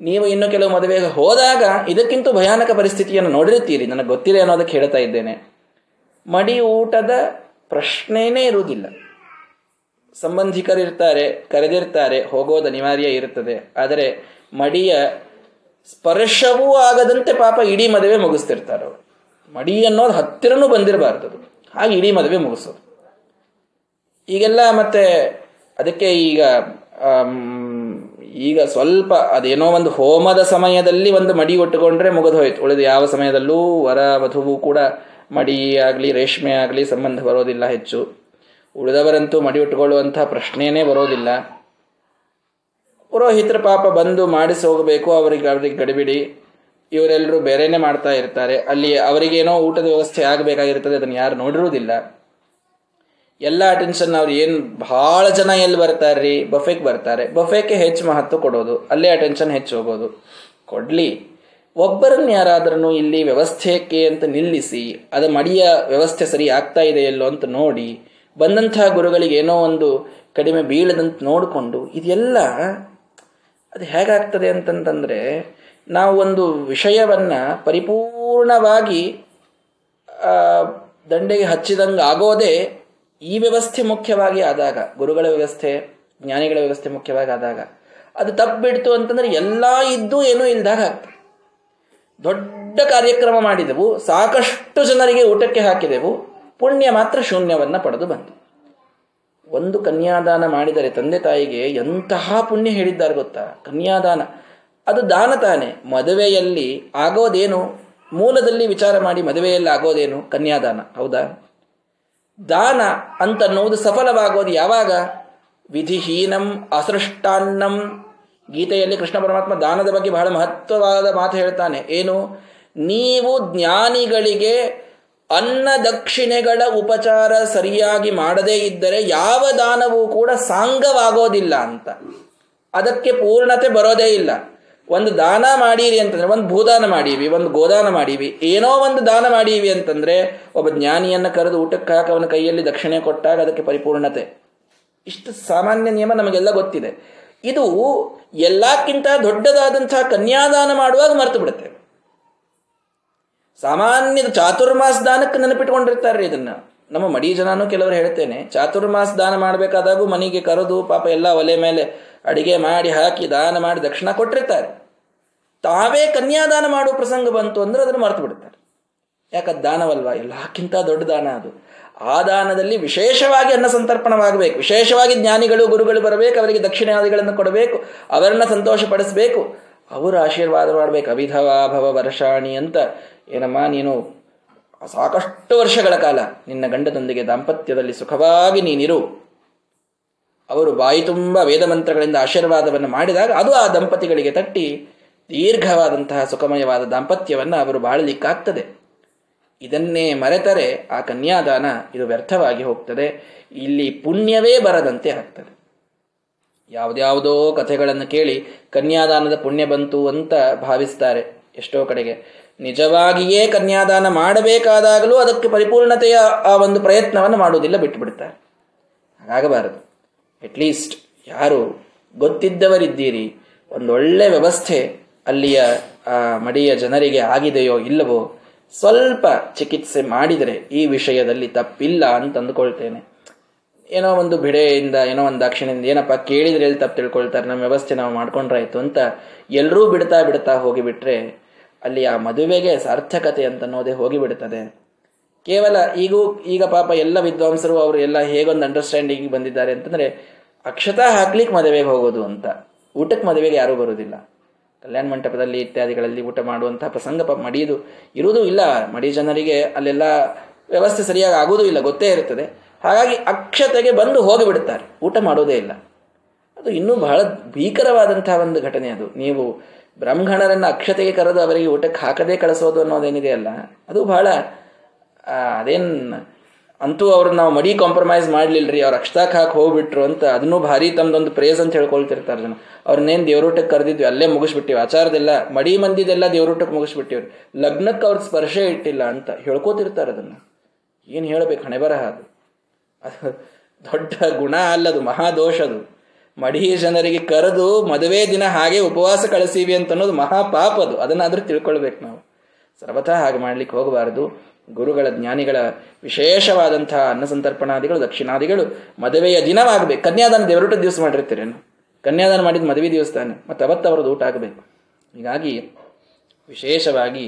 ನೀವು ಇನ್ನು ಕೆಲವು ಮದುವೆಗೆ ಹೋದಾಗ ಇದಕ್ಕಿಂತ ಭಯಾನಕ ಪರಿಸ್ಥಿತಿಯನ್ನು ನೋಡಿರುತ್ತೀರಿ. ನನಗೆ ಗೊತ್ತಿಲ್ಲ ಅನ್ನೋದಕ್ಕೆ ಹೇಳ್ತಾ ಇದ್ದೇನೆ. ಮಡಿ ಊಟದ ಪ್ರಶ್ನೆಯೇ ಇರುವುದಿಲ್ಲ. ಸಂಬಂಧಿಕರಿರ್ತಾರೆ, ಕರೆದಿರ್ತಾರೆ, ಹೋಗೋದು ಅನಿವಾರ್ಯ ಇರುತ್ತದೆ. ಆದರೆ ಮಡಿಯ ಸ್ಪರ್ಶವೂ ಆಗದಂತೆ ಪಾಪ ಇಡೀ ಮದುವೆ ಮುಗಿಸ್ತಿರ್ತಾರೆ ಅವರು. ಮಡಿ ಅನ್ನೋದು ಹತ್ತಿರನೂ ಬಂದಿರಬಾರ್ದು ಹಾಗೆ ಇಡೀ ಮದುವೆ ಮುಗಿಸೋದು. ಈಗೆಲ್ಲ ಮತ್ತೆ ಅದಕ್ಕೆ ಈಗ ಈಗ ಸ್ವಲ್ಪ ಅದೇನೋ ಒಂದು ಹೋಮದ ಸಮಯದಲ್ಲಿ ಒಂದು ಮಡಿ ಒಟ್ಟುಕೊಂಡ್ರೆ ಮುಗಿದು ಹೋಯ್ತು. ಉಳಿದು ಯಾವ ಸಮಯದಲ್ಲೂ ವರ, ವಧುವು ಕೂಡ ಮಡಿ ಆಗಲಿ, ರೇಷ್ಮೆ ಆಗಲಿ ಸಂಬಂಧ ಬರೋದಿಲ್ಲ ಹೆಚ್ಚು. ಉಳಿದವರಂತೂ ಮಡಿ ಉಟ್ಕೊಳ್ಳುವಂಥ ಪ್ರಶ್ನೆಯೇ ಬರೋದಿಲ್ಲ. ಪುರೋಹಿತರ ಪಾಪ ಬಂದು ಮಾಡಿಸಿ ಹೋಗಬೇಕು, ಅವರಿಗೆ ಅವ್ರಿಗೆ ಗಡಿಬಿಡಿ. ಇವರೆಲ್ಲರೂ ಬೇರೆಯೇ ಮಾಡ್ತಾ ಇರ್ತಾರೆ. ಅಲ್ಲಿ ಅವರಿಗೇನೋ ಊಟದ ವ್ಯವಸ್ಥೆ ಆಗಬೇಕಾಗಿರ್ತದೆ, ಅದನ್ನು ಯಾರು ನೋಡಿರುವುದಿಲ್ಲ. ಎಲ್ಲ ಅಟೆನ್ಷನ್ ಅವ್ರು ಏನು ಭಾಳ ಜನ ಎಲ್ಲಿ ಬರ್ತಾರೆ ರೀ ಬಫೆಗೆ ಬರ್ತಾರೆ. ಬಫೆಗೆ ಹೆಚ್ಚು ಮಹತ್ವ ಕೊಡೋದು. ಅಲ್ಲೇ ಅಟೆನ್ಷನ್ ಹೆಚ್ಚು ಹೋಗೋದು. ಕೊಡ್ಲಿ. ಒಬ್ಬರನ್ನ ಯಾರಾದ್ರೂ ಇಲ್ಲಿ ವ್ಯವಸ್ಥೆಕ್ಕೆ ಅಂತ ನಿಲ್ಲಿಸಿ, ಅದು ಮಡಿಯ ವ್ಯವಸ್ಥೆ ಸರಿ ಆಗ್ತಾ ಇದೆಯಲ್ಲೋ ಅಂತ ನೋಡಿ, ಬಂದಂತಹ ಗುರುಗಳಿಗೆ ಏನೋ ಒಂದು ಕಡಿಮೆ ಬೀಳದಂತ ನೋಡಿಕೊಂಡು, ಇದೆಲ್ಲ ಅದು ಹೇಗಾಗ್ತದೆ ಅಂತಂತಂದರೆ, ನಾವು ಒಂದು ವಿಷಯವನ್ನು ಪರಿಪೂರ್ಣವಾಗಿ ದಂಡೆಗೆ ಹಚ್ಚಿದಂಗೆ ಆಗೋದೇ ಈ ವ್ಯವಸ್ಥೆ ಮುಖ್ಯವಾಗಿ ಆದಾಗ, ಗುರುಗಳ ವ್ಯವಸ್ಥೆ, ಜ್ಞಾನಿಗಳ ವ್ಯವಸ್ಥೆ ಮುಖ್ಯವಾಗಿ ಆದಾಗ. ಅದು ತಪ್ಪಿಬಿಡ್ತು ಅಂತಂದರೆ ಎಲ್ಲ ಇದ್ದು ಏನೂ ಇಲ್ದಾಗ ಆಗ್ತದೆ. ದೊಡ್ಡ ಕಾರ್ಯಕ್ರಮ ಮಾಡಿದೆವು, ಸಾಕಷ್ಟು ಜನರಿಗೆ ಊಟಕ್ಕೆ ಹಾಕಿದೆವು, ಪುಣ್ಯ ಮಾತ್ರ ಶೂನ್ಯವನ್ನು ಪಡೆದು ಬಂತು. ಒಂದು ಕನ್ಯಾದಾನ ಮಾಡಿದರೆ ತಂದೆ ತಾಯಿಗೆ ಎಂತಹ ಪುಣ್ಯ ಹೇಳಿದ್ದಾರೆ ಗೊತ್ತಾ? ಕನ್ಯಾದಾನ. ಅದು ದಾನ ತಾನೆ. ಮದುವೆಯಲ್ಲಿ ಆಗೋದೇನು? ಮೂಲದಲ್ಲಿ ವಿಚಾರ ಮಾಡಿ ಮದುವೆಯಲ್ಲಿ ಆಗೋದೇನು? ಕನ್ಯಾದಾನ. ಹೌದಾ? ದಾನ ಅಂತನ್ನುವುದು ಸಫಲವಾಗೋದು ಯಾವಾಗ? ವಿಧಿಹೀನಂ ಅಸೃಷ್ಟಾನ್ನಂ ಗೀತೆಯಲ್ಲಿ ಕೃಷ್ಣ ಪರಮಾತ್ಮ ದಾನದ ಬಗ್ಗೆ ಬಹಳ ಮಹತ್ವವಾದ ಮಾತು ಹೇಳ್ತಾನೆ. ಏನು? ನೀವು ಜ್ಞಾನಿಗಳಿಗೆ ಅನ್ನ ದಕ್ಷಿಣೆಗಳ ಉಪಚಾರ ಸರಿಯಾಗಿ ಮಾಡದೇ ಇದ್ದರೆ ಯಾವ ದಾನವೂ ಕೂಡ ಸಾಂಗವಾಗೋದಿಲ್ಲ ಅಂತ. ಅದಕ್ಕೆ ಪೂರ್ಣತೆ ಬರೋದೇ ಇಲ್ಲ. ಒಂದು ದಾನ ಮಾಡೀರಿ ಅಂತಂದ್ರೆ, ಒಂದು ಭೂದಾನ ಮಾಡೀವಿ, ಒಂದು ಗೋದಾನ ಮಾಡೀವಿ, ಏನೋ ಒಂದು ದಾನ ಮಾಡೀವಿ ಅಂತಂದ್ರೆ ಒಬ್ಬ ಜ್ಞಾನಿಯನ್ನ ಕರೆದು ಊಟಕ್ಕೆ ಹಾಕಿ ಅವನ ಕೈಯಲ್ಲಿ ದಕ್ಷಿಣೆ ಕೊಟ್ಟಾಗ ಅದಕ್ಕೆ ಪರಿಪೂರ್ಣತೆ. ಇಷ್ಟು ಸಾಮಾನ್ಯ ನಿಯಮ ನಮಗೆಲ್ಲ ಗೊತ್ತಿದೆ. ಇದು ಎಲ್ಲಕ್ಕಿಂತ ದೊಡ್ಡದಾದಂತಹ ಕನ್ಯಾದಾನ ಮಾಡುವಾಗ ಮರೆತು ಬಿಡುತ್ತೆ. ಸಾಮಾನ್ಯ ಚಾತುರ್ಮಾಸ ದಾನಕ್ಕೆ ನೆನಪಿಟ್ಕೊಂಡಿರ್ತಾರೆ ಇದನ್ನ. ನಮ್ಮ ಮಡಿ ಜನನೂ ಕೆಲವರು ಹೇಳ್ತೇನೆ, ಚಾತುರ್ಮಾಸ ದಾನ ಮಾಡಬೇಕಾದಾಗೂ ಮನೆಗೆ ಕರೆದು ಪಾಪ ಎಲ್ಲ ಒಲೆ ಮೇಲೆ ಅಡಿಗೆ ಮಾಡಿ ಹಾಕಿ ದಾನ ಮಾಡಿ ದಕ್ಷಿಣ ಕೊಟ್ಟಿರ್ತಾರೆ. ತಾವೇ ಕನ್ಯಾದಾನ ಮಾಡುವ ಪ್ರಸಂಗ ಬಂತು ಅಂದ್ರೆ ಅದನ್ನು ಮರೆತು ಬಿಡ್ತಾರೆ ಯಾಕದ್ ದಾನವಲ್ವಾ? ಎಲ್ಲಕ್ಕಿಂತ ದೊಡ್ಡ ದಾನ ಅದು. ಆ ದಾನದಲ್ಲಿ ವಿಶೇಷವಾಗಿ ಅನ್ನ ಸಂತರ್ಪಣವಾಗಬೇಕು. ವಿಶೇಷವಾಗಿ ಜ್ಞಾನಿಗಳು, ಗುರುಗಳು ಬರಬೇಕು, ಅವರಿಗೆ ದಕ್ಷಿಣಾದಿಗಳನ್ನು ಕೊಡಬೇಕು, ಅವರನ್ನ ಸಂತೋಷಪಡಿಸಬೇಕು, ಅವರು ಆಶೀರ್ವಾದ ಮಾಡಬೇಕು. ಅವಿಧವಾಭವ ವರ್ಷಾಣಿ ಅಂತ, ಏನಮ್ಮ ನೀನು ಸಾಕಷ್ಟು ವರ್ಷಗಳ ಕಾಲ ನಿನ್ನ ಗಂಡದೊಂದಿಗೆ ದಾಂಪತ್ಯದಲ್ಲಿ ಸುಖವಾಗಿ ನೀನಿರು. ಅವರು ಬಾಯಿ ತುಂಬ ವೇದ ಮಂತ್ರಗಳಿಂದ ಆಶೀರ್ವಾದವನ್ನು ಮಾಡಿದಾಗ ಅದು ಆ ದಂಪತಿಗಳಿಗೆ ತಟ್ಟಿ ದೀರ್ಘವಾದಂತಹ ಸುಖಮಯವಾದ ದಾಂಪತ್ಯವನ್ನು ಅವರು ಬಾಳಲಿಕ್ಕಾಗ್ತದೆ. ಇದನ್ನೇ ಮರೆತರೆ ಆ ಕನ್ಯಾದಾನ ಇದು ವ್ಯರ್ಥವಾಗಿ ಹೋಗ್ತದೆ. ಇಲ್ಲಿ ಪುಣ್ಯವೇ ಬರದಂತೆ ಆಗ್ತದೆ. ಯಾವುದ್ಯಾವುದೋ ಕಥೆಗಳನ್ನು ಕೇಳಿ ಕನ್ಯಾದಾನದ ಪುಣ್ಯ ಬಂತು ಅಂತ ಭಾವಿಸ್ತಾರೆ ಎಷ್ಟೋ ಕಡೆಗೆ. ನಿಜವಾಗಿಯೇ ಕನ್ಯಾದಾನ ಮಾಡಬೇಕಾದಾಗಲೂ ಅದಕ್ಕೆ ಪರಿಪೂರ್ಣತೆಯ ಆ ಒಂದು ಪ್ರಯತ್ನವನ್ನು ಮಾಡುವುದಿಲ್ಲ, ಬಿಟ್ಟುಬಿಡ್ತಾರೆ. ಹಾಗಾಗಬಾರದು. ಅಟ್ಲೀಸ್ಟ್ ಯಾರು ಗೊತ್ತಿದ್ದವರಿದ್ದೀರಿ, ಒಂದೊಳ್ಳೆ ವ್ಯವಸ್ಥೆ ಅಲ್ಲಿಯ ಮಡಿಯ ಜನರಿಗೆ ಆಗಿದೆಯೋ ಇಲ್ಲವೋ ಸ್ವಲ್ಪ ಚಿಕಿತ್ಸೆ ಮಾಡಿದರೆ ಈ ವಿಷಯದಲ್ಲಿ ತಪ್ಪಿಲ್ಲ ಅಂತ ಅಂದುಕೊಳ್ತೇನೆ ಏನೋ ಒಂದು ಬಿಡೆಯಿಂದ ಏನೋ ಒಂದು ದಾಕ್ಷಿಣ್ಯದಿಂದ ಏನಪ್ಪ ಕೇಳಿದ್ರೆ ಎಲ್ಲಿ ತಪ್ಪು ತಿಳ್ಕೊಳ್ತಾರೆ, ನಮ್ಮ ವ್ಯವಸ್ಥೆ ನಾವು ಮಾಡ್ಕೊಂಡ್ರಾಯ್ತು ಅಂತ ಎಲ್ಲರೂ ಬಿಡ್ತಾ ಬಿಡ್ತಾ ಹೋಗಿಬಿಟ್ರೆ ಅಲ್ಲಿ ಆ ಮದುವೆಗೆ ಸಾರ್ಥಕತೆ ಅಂತ ಅನ್ನೋದೇ ಹೋಗಿಬಿಡ್ತದೆ. ಕೇವಲ ಈಗೂ, ಈಗ ಪಾಪ ಎಲ್ಲ ವಿದ್ವಾಂಸರು ಅವರು ಎಲ್ಲ ಹೇಗೊಂದು ಅಂಡರ್ಸ್ಟ್ಯಾಂಡಿಂಗ್ ಬಂದಿದ್ದಾರೆ ಅಂತಂದರೆ ಅಕ್ಷತಾ ಹಾಕ್ಲಿಕ್ಕೆ ಮದುವೆಗೆ ಹೋಗೋದು ಅಂತ. ಊಟಕ್ಕೆ ಮದುವೆಗೆ ಯಾರೂ ಬರೋದಿಲ್ಲ. ಕಲ್ಯಾಣ ಮಂಟಪದಲ್ಲಿ ಇತ್ಯಾದಿಗಳಲ್ಲಿ ಊಟ ಮಾಡುವಂತಹ ಪ್ರಸಂಗ ಮಡಿಯುದು ಇರುವುದೂ ಇಲ್ಲ. ಮಡಿ ಜನರಿಗೆ ಅಲ್ಲೆಲ್ಲ ವ್ಯವಸ್ಥೆ ಸರಿಯಾಗಿ ಆಗುವುದೂ ಇಲ್ಲ, ಗೊತ್ತೇ ಇರುತ್ತದೆ. ಹಾಗಾಗಿ ಅಕ್ಷತೆಗೆ ಬಂದು ಹೋಗಿಬಿಡುತ್ತಾರೆ ಊಟ ಮಾಡೋದೇ ಇಲ್ಲ. ಅದು ಇನ್ನೂ ಬಹಳ ಭೀಕರವಾದಂತಹ ಒಂದು ಘಟನೆ ಅದು. ನೀವು ಬ್ರಾಹ್ಮಣರನ್ನು ಅಕ್ಷತೆಗೆ ಕರೆದು ಅವರಿಗೆ ಊಟಕ್ಕೆ ಹಾಕದೇ ಕಳಿಸೋದು ಅನ್ನೋದೇನಿದೆ ಅಲ್ಲ ಅದು ಬಹಳ ಅದೇನು ಅಂತೂ ಅವ್ರನ್ನ ನಾವು ಮಡಿ ಕಾಂಪ್ರಮೈಸ್ ಮಾಡ್ಲಿಲ್ರಿ, ಅವ್ರು ಅಕ್ಷತಾಕ್ ಹಾಕಿ ಹೋಗ್ಬಿಟ್ರು ಅಂತ ಅದನ್ನು ಭಾರಿ ತಮ್ಮದೊಂದು ಪ್ರೇಸ್ ಅಂತ ಹೇಳ್ಕೊಳ್ತಿರ್ತಾರೆ ಜನ. ಅವ್ರನ್ನೇನು ದೇವರೂಟಕ್ಕೆ ಕರೆದಿದ್ವಿ, ಅಲ್ಲೇ ಮುಗಿಸ್ಬಿಟ್ಟಿವಿ. ಆಚಾರದೆಲ್ಲ, ಮಡಿ ಮಂದಿದೆಲ್ಲ ದೇವರೂಟಕ್ಕೆ ಮುಗಿಸ್ಬಿಟ್ಟಿವ್ರಿ. ಲಗ್ನಕ್ಕೆ ಅವ್ರ ಸ್ಪರ್ಶ ಇಟ್ಟಿಲ್ಲ ಅಂತ ಹೇಳ್ಕೋತಿರ್ತಾರೆ ಅದನ್ನು. ಏನು ಹೇಳಬೇಕು, ಹಣೆ ಬರಹ ಅದು. ಅದು ದೊಡ್ಡ ಗುಣ ಅಲ್ಲದು ಮಹಾದೋಷದು ಮಡಿ ಜನರಿಗೆ ಕರೆದು ಮದುವೆ ದಿನ ಹಾಗೆ ಉಪವಾಸ ಕಳಿಸೀವಿ ಅಂತ ಅನ್ನೋದು ಮಹಾಪಾಪ ಅದು. ಅದನ್ನಾದರೂ ತಿಳ್ಕೊಳ್ಬೇಕು ನಾವು. ಸರ್ವಥಾ ಹಾಗೆ ಮಾಡ್ಲಿಕ್ಕೆ ಹೋಗಬಾರದು. ಗುರುಗಳ ಜ್ಞಾನಿಗಳ ವಿಶೇಷವಾದಂತಹ ಅನ್ನ ಸಂತರ್ಪಣಾದಿಗಳು ದಕ್ಷಿಣಾದಿಗಳು ಮದುವೆಯ ದಿನವಾಗಬೇಕು. ಕನ್ಯಾದಾನ ದೇವರೂಟ ದಿವಸ ಮಾಡಿರ್ತೀರೇನು ಕನ್ಯಾದಾನ ಮಾಡಿದ ಮದುವೆ ದಿವಸ ತಾನೆ ಮತ್ತು ಅವತ್ತು ಅವ್ರದ್ದು ಊಟ ಆಗಬೇಕು. ಹೀಗಾಗಿ ವಿಶೇಷವಾಗಿ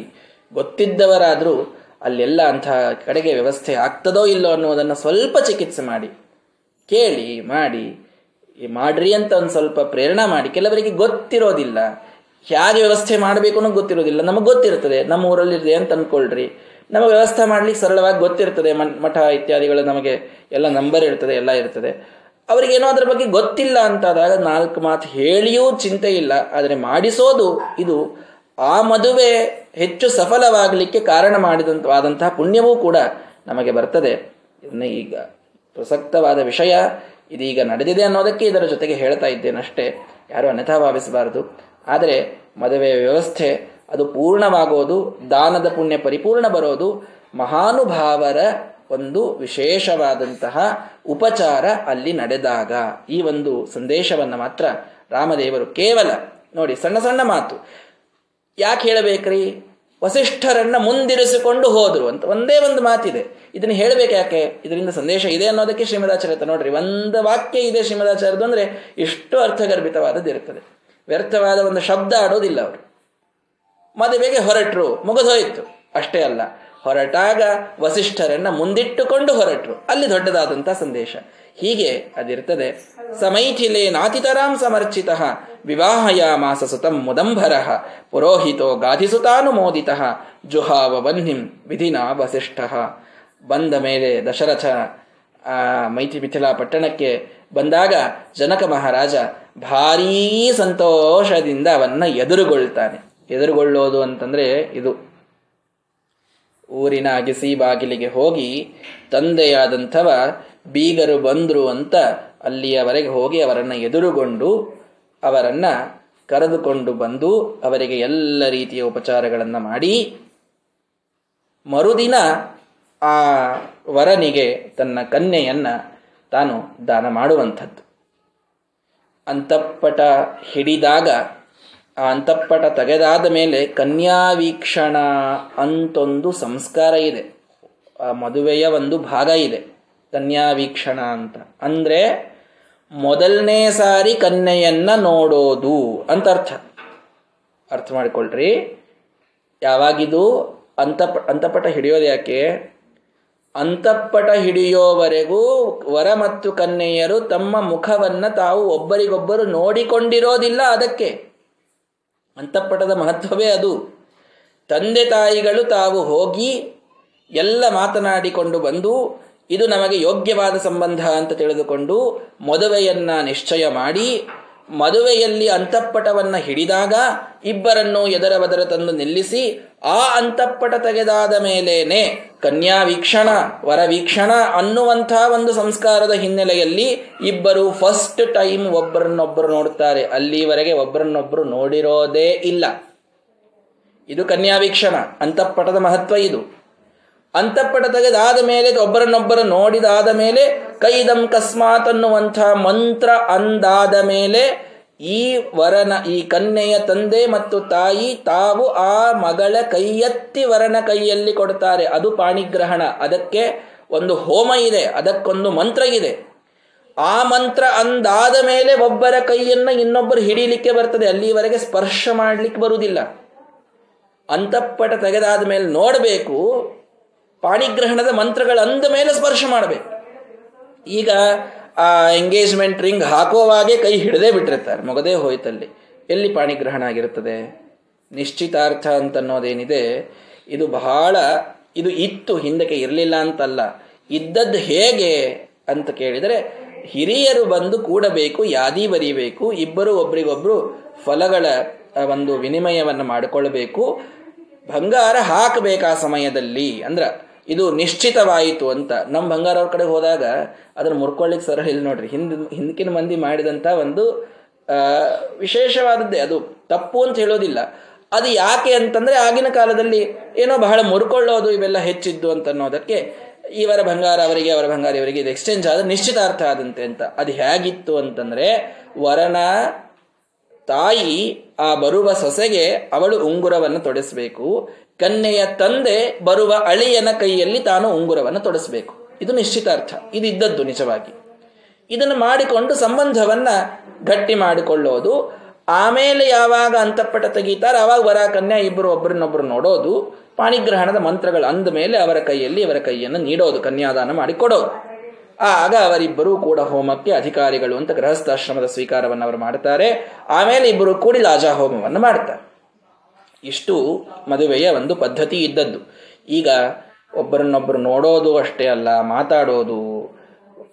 ಗೊತ್ತಿದ್ದವರಾದರೂ ಅಲ್ಲೆಲ್ಲ ಅಂತಹ ಕಡೆಗೆ ವ್ಯವಸ್ಥೆ ಆಗ್ತದೋ ಇಲ್ಲೋ ಅನ್ನೋದನ್ನು ಸ್ವಲ್ಪ ಚಿಕಿತ್ಸೆ ಮಾಡಿ, ಕೇಳಿ, ಮಾಡಿ ಮಾಡ್ರಿ ಅಂತ ಒಂದು ಸ್ವಲ್ಪ ಪ್ರೇರಣೆ ಮಾಡಿ. ಕೆಲವರಿಗೆ ಗೊತ್ತಿರೋದಿಲ್ಲ. ಹೇಗೆ ವ್ಯವಸ್ಥೆ ಮಾಡಬೇಕು ಅನ್ನೋ ಗೊತ್ತಿರೋದಿಲ್ಲ. ನಮಗೆ ಗೊತ್ತಿರ್ತದೆ ನಮ್ಮ ಊರಲ್ಲಿದೆ ಅಂತ ಅಂದ್ಕೊಳ್ರಿ ನಮಗೆ ವ್ಯವಸ್ಥೆ ಮಾಡ್ಲಿಕ್ಕೆ ಸರಳವಾಗಿ ಗೊತ್ತಿರ್ತದೆ ಮಠ ಇತ್ಯಾದಿಗಳು ನಮಗೆ ಎಲ್ಲ ನಂಬರ್ ಇರ್ತದೆ, ಎಲ್ಲ ಇರ್ತದೆ. ಅವರಿಗೇನೋ ಅದರ ಬಗ್ಗೆ ಗೊತ್ತಿಲ್ಲ ಅಂತಾದಾಗ ನಾಲ್ಕು ಮಾತು ಹೇಳಿಯೂ ಚಿಂತೆ ಇಲ್ಲ. ಆದರೆ ಮಾಡಿಸೋದು ಇದು ಆ ಮದುವೆ ಹೆಚ್ಚು ಸಫಲವಾಗಲಿಕ್ಕೆ ಕಾರಣ ಮಾಡಿದಂತವಾದಂತಹ ಪುಣ್ಯವೂ ಕೂಡ ನಮಗೆ ಬರ್ತದೆ. ಇದನ್ನು ಈಗ ಪ್ರಸಕ್ತವಾದ ವಿಷಯ. ಇದೀಗ ನಡೆದಿದೆ ಅನ್ನೋದಕ್ಕೆ ಇದರ ಜೊತೆಗೆ ಹೇಳ್ತಾ ಇದ್ದೇನಷ್ಟೇ. ಯಾರು ಅನ್ಯಥಾ ಭಾವಿಸಬಾರದು ಆದರೆ ಮದುವೆಯ ವ್ಯವಸ್ಥೆ ಅದು ಪೂರ್ಣವಾಗೋದು, ದಾನದ ಪುಣ್ಯ ಪರಿಪೂರ್ಣ ಬರೋದು, ಮಹಾನುಭಾವರ ಒಂದು ವಿಶೇಷವಾದಂತಹ ಉಪಚಾರ ಅಲ್ಲಿ ನಡೆದಾಗ. ಈ ಒಂದು ಸಂದೇಶವನ್ನು ಮಾತ್ರ ರಾಮದೇವರು ಕೇವಲ ನೋಡಿ ಸಣ್ಣ ಸಣ್ಣ ಮಾತು. ಯಾಕೆ ಹೇಳಬೇಕ್ರಿ? ವಸಿಷ್ಠರನ್ನ ಮುಂದಿರಿಸಿಕೊಂಡು ಹೋದರು ಅಂತ ಒಂದೇ ಒಂದು ಮಾತಿದೆ. ಇದನ್ನು ಹೇಳಬೇಕು ಯಾಕೆ? ಇದರಿಂದ ಸಂದೇಶ ಇದೆ ಅನ್ನೋದಕ್ಕೆ ಶ್ರೀಮದಾಚಾರ್ಯ ನೋಡ್ರಿ. ಒಂದು ವಾಕ್ಯ ಇದೆ ಶ್ರೀಮದಾಚಾರ್ಯದು ಅಂದ್ರೆ ಇಷ್ಟು ಅರ್ಥಗರ್ಭಿತವಾದದ್ದು ಇರುತ್ತದೆ ವ್ಯರ್ಥವಾದ ಒಂದು ಶಬ್ದ ಆಡೋದಿಲ್ಲ ಅವರು. ಮದುವೆಗೆ ಹೊರಟರು, ಮುಗಿದೋಯ್ತು. ಅಷ್ಟೇ ಅಲ್ಲ, ಹೊರಟಾಗ ವಸಿಷ್ಠರನ್ನ ಮುಂದಿಟ್ಟುಕೊಂಡು ಹೊರಟರು. ಅಲ್ಲಿ ದೊಡ್ಡದಾದಂಥ ಸಂದೇಶ. ಹೀಗೆ ಅದಿರ್ತದೆ. ಸಮೈಥಿಲೇ ನಾತಿತರಾಂ ಸಮರ್ಚಿತ ಮಾಸ ಸುತಂ ಮುದಂಭರ, ಪುರೋಹಿತೋ ಗಾಧಿಸುತಾನುಮೋದಿತ ಜುಹಾವ ಬನ್ನಿಂ ವಿಧಿನ ವಸಿಷ್ಠ. ಬಂದ ಮೇಲೆ ದಶರಥ ಮೈತ್ರಿ ಮಿಥಿಲಾ ಪಟ್ಟಣಕ್ಕೆ ಬಂದಾಗ ಜನಕ ಮಹಾರಾಜ ಭಾರೀ ಸಂತೋಷದಿಂದ ಅವನ್ನ ಎದುರುಗೊಳ್ತಾನೆ. ಎದುರುಗೊಳ್ಳೋದು ಅಂತಂದ್ರೆ ಇದು. ಊರಿನ ಅಗಸಿ ಬಾಗಿಲಿಗೆ ಹೋಗಿ ತಂದೆಯಾದಂಥವ ಬೀಗರು ಬಂದರು ಅಂತ ಅಲ್ಲಿಯವರೆಗೆ ಹೋಗಿ ಅವರನ್ನು ಎದುರುಗೊಂಡು ಅವರನ್ನು ಕರೆದುಕೊಂಡು ಬಂದು ಅವರಿಗೆ ಎಲ್ಲ ರೀತಿಯ ಉಪಚಾರಗಳನ್ನು ಮಾಡಿ ಮರುದಿನ ಆ ವರನಿಗೆ ತನ್ನ ಕನ್ಯೆಯನ್ನು ತಾನು ದಾನ ಮಾಡುವಂಥದ್ದು. ಅಂತಪ್ಪಟ ಹಿಡಿದಾಗ ಆ ಅಂತಃಪಟ ತೆಗೆದಾದ ಮೇಲೆ ಕನ್ಯಾವೀಕ್ಷಣ ಅಂತೊಂದು ಸಂಸ್ಕಾರ ಇದೆ. ಆ ಮದುವೆಯ ಒಂದು ಭಾಗ ಇದೆ, ಕನ್ಯಾವೀಕ್ಷಣ ಅಂತ. ಅಂದರೆ ಮೊದಲನೇ ಸಾರಿ ಕನ್ಯೆಯನ್ನ ನೋಡೋದು ಅಂತ ಅರ್ಥ. ಅರ್ಥ ಮಾಡಿಕೊಳ್ಳ್ರಿ ಯಾವಾಗಿದು ಅಂತಪ ಅಂತಪಟ ಹಿಡಿಯೋದು ಯಾಕೆ? ಅಂತಪಟ ಹಿಡಿಯೋವರೆಗೂ ವರ ಮತ್ತು ಕನ್ಯೆಯರು ತಮ್ಮ ಮುಖವನ್ನ ತಾವು ಒಬ್ಬರಿಗೊಬ್ಬರು ನೋಡಿಕೊಂಡಿರೋದಿಲ್ಲ ಅದಕ್ಕೆ. ಅಂತಪ್ಪಟದ ಮಹತ್ವವೇ ಅದು. ತಂದೆ ತಾಯಿಗಳು ತಾವು ಹೋಗಿ ಎಲ್ಲ ಮಾತನಾಡಿಕೊಂಡು ಬಂದು, ಇದು ನಮಗೆ ಯೋಗ್ಯವಾದ ಸಂಬಂಧ ಅಂತ ತಿಳಿದುಕೊಂಡು ಮದುವೆಯನ್ನು ನಿಶ್ಚಯ ಮಾಡಿ, ಮದುವೆಯಲ್ಲಿ ಅಂತಃಪಟವನ್ನು ಹಿಡಿದಾಗ ಇಬ್ಬರನ್ನು ಎದರ ಬದರ ತಂದು ನಿಲ್ಲಿಸಿ, ಆ ಅಂತಪ್ಪಟ ತೆಗೆದಾದ ಮೇಲೇನೆ ಕನ್ಯಾ ವೀಕ್ಷಣ, ವರ ವೀಕ್ಷಣ ಅನ್ನುವಂಥ ಒಂದು ಸಂಸ್ಕಾರದ ಹಿನ್ನೆಲೆಯಲ್ಲಿ ಇಬ್ಬರು ಫಸ್ಟ್ ಟೈಮ್ ಒಬ್ಬರನ್ನೊಬ್ಬರು ನೋಡುತ್ತಾರೆ. ಅಲ್ಲಿವರೆಗೆ ಒಬ್ಬರನ್ನೊಬ್ಬರು ನೋಡಿರೋದೇ ಇಲ್ಲ. ಇದು ಕನ್ಯಾ ವೀಕ್ಷಣ, ಅಂತಪಟದ ಮಹತ್ವ ಇದು. ಅಂತಃಪಟ ತೆಗೆದಾದ ಮೇಲೆ ಒಬ್ಬರನ್ನೊಬ್ಬರು ನೋಡಿದಾದ ಮೇಲೆ ಕೈದಂ ಕಸ್ಮಾತ್ ಅನ್ನುವಂಥ ಮಂತ್ರ ಅಂದಾದ ಮೇಲೆ ಈ ವರನ, ಈ ಕನ್ಯೆಯ ತಂದೆ ಮತ್ತು ತಾಯಿ ತಾವು ಆ ಮಗಳ ಕೈಯತ್ತಿ ವರನ ಕೈಯಲ್ಲಿ ಕೊಡ್ತಾರೆ ಅದು ಪಾಣಿಗ್ರಹಣ. ಅದಕ್ಕೆ ಒಂದು ಹೋಮ ಇದೆ. ಅದಕ್ಕೊಂದು ಮಂತ್ರ ಇದೆ. ಆ ಮಂತ್ರ ಅಂದಾದ ಮೇಲೆ ಒಬ್ಬರ ಕೈಯನ್ನು ಇನ್ನೊಬ್ಬರು ಹಿಡೀಲಿಕ್ಕೆ ಬರ್ತದೆ. ಅಲ್ಲಿವರೆಗೆ ಸ್ಪರ್ಶ ಮಾಡಲಿಕ್ಕೆ ಬರುವುದಿಲ್ಲ. ಅಂತಪ್ಪಟ ತೆಗೆದಾದ ಮೇಲೆ ನೋಡಬೇಕು. ಪಾಣಿಗ್ರಹಣದ ಮಂತ್ರಗಳು ಅಂದ ಮೇಲೆ ಸ್ಪರ್ಶ ಮಾಡಬೇಕು. ಈಗ ಆ ಎಂಗೇಜ್ಮೆಂಟ್ ರಿಂಗ್ ಹಾಕುವಾಗೆ ಕೈ ಹಿಡದೆ ಬಿಟ್ಟಿರ್ತಾರೆ. ಮೊಗದೇ ಹೋಯ್ತಲ್ಲಿ. ಎಲ್ಲಿ ಪಾಣಿಗ್ರಹಣ ಆಗಿರುತ್ತದೆ ನಿಶ್ಚಿತಾರ್ಥ ಅಂತನ್ನೋದೇನಿದೆ? ಇದು ಬಹಳ, ಇದು ಇತ್ತು, ಹಿಂದಕ್ಕೆ ಇರಲಿಲ್ಲ ಅಂತಲ್ಲ. ಇದ್ದದ್ದು ಹೇಗೆ ಅಂತ ಕೇಳಿದರೆ, ಹಿರಿಯರು ಬಂದು ಕೂಡಬೇಕು, ಯಾದಿ ಬರೀಬೇಕು, ಇಬ್ಬರು ಒಬ್ರಿಗೊಬ್ರು ಫಲಗಳ ಒಂದು ವಿನಿಮಯವನ್ನು ಮಾಡಿಕೊಳ್ಳಬೇಕು. ಬಂಗಾರ ಹಾಕಬೇಕು ಸಮಯದಲ್ಲಿ ಅಂದ್ರ ಇದು ನಿಶ್ಚಿತವಾಯಿತು ಅಂತ. ನಮ್ಮ ಬಂಗಾರ ಅವ್ರ ಕಡೆ ಹೋದಾಗ ಅದನ್ನು ಮುರ್ಕೊಳ್ಳಿಕ್ಕೆ ಸರ ಇಲ್ಲಿ ನೋಡ್ರಿ. ಹಿಂದ್, ಹಿಂದಕಿನ ಮಂದಿ ಮಾಡಿದಂಥ ಒಂದು ವಿಶೇಷವಾದದ್ದೇ. ಅದು ತಪ್ಪು ಅಂತ ಹೇಳೋದಿಲ್ಲ. ಅದು ಯಾಕೆ ಅಂತಂದರೆ ಆಗಿನ ಕಾಲದಲ್ಲಿ ಏನೋ ಬಹಳ ಮುರ್ಕೊಳ್ಳೋದು ಇವೆಲ್ಲ ಹೆಚ್ಚಿದ್ದು ಅಂತ ಅನ್ನೋದಕ್ಕೆ ಇವರ ಬಂಗಾರ ಅವರಿಗೆ, ಅವರ ಬಂಗಾರ ಇವರಿಗೆ ಇದು ಎಕ್ಸ್ಚೇಂಜ್ ಆದ ನಿಶ್ಚಿತಾರ್ಥ ಆದಂತೆ ಅಂತ. ಅದು ಹೇಗಿತ್ತು ಅಂತಂದರೆ ವರನ ತಾಯಿ ಆ ಬರುವ ಸೊಸೆಗೆ ಅವಳು ಉಂಗುರವನ್ನು ತೊಡಿಸಬೇಕು. ಕನ್ಯೆಯ ತಂದೆ ಬರುವ ಅಳಿಯನ ಕೈಯಲ್ಲಿ ತಾನು ಉಂಗುರವನ್ನು ತೊಡಸಬೇಕು. ಇದು ನಿಶ್ಚಿತಾರ್ಥ. ಇದು ಇದ್ದದ್ದು ನಿಜವಾಗಿ. ಇದನ್ನು ಮಾಡಿಕೊಂಡು ಸಂಬಂಧವನ್ನ ಗಟ್ಟಿ ಮಾಡಿಕೊಳ್ಳೋದು, ಆಮೇಲೆ ಯಾವಾಗ ಅಂತಪಟ್ಟ ತೆಗೀತಾರೆ ಆವಾಗ ವರ ಕನ್ಯಾ ಇಬ್ಬರು ಒಬ್ಬರನ್ನೊಬ್ಬರು ನೋಡೋದು, ಪಾಣಿಗ್ರಹಣದ ಮಂತ್ರಗಳು ಅಂದ ಮೇಲೆ ಅವರ ಕೈಯಲ್ಲಿ ಅವರ ಕೈಯನ್ನು ನೀಡೋದು, ಕನ್ಯಾದಾನ ಮಾಡಿ ಕೊಡೋದು. ಆಗ ಅವರಿಬ್ಬರೂ ಕೂಡ ಹೋಮಕ್ಕೆ ಅಧಿಕಾರಿಗಳು ಅಂತ ಗೃಹಸ್ಥಾಶ್ರಮದ ಸ್ವೀಕಾರವನ್ನು ಅವರು ಮಾಡ್ತಾರೆ ಆಮೇಲೆ ಇಬ್ಬರು ಕೂಡಿ ಲಾಜಾ ಹೋಮವನ್ನು ಮಾಡ್ತಾರೆ ಇಷ್ಟು ಮದುವೆಯ ಒಂದು ಪದ್ಧತಿ ಇದ್ದದ್ದು. ಈಗ ಒಬ್ಬರನ್ನೊಬ್ಬರು ನೋಡೋದು ಅಷ್ಟೇ ಅಲ್ಲ, ಮಾತಾಡೋದು,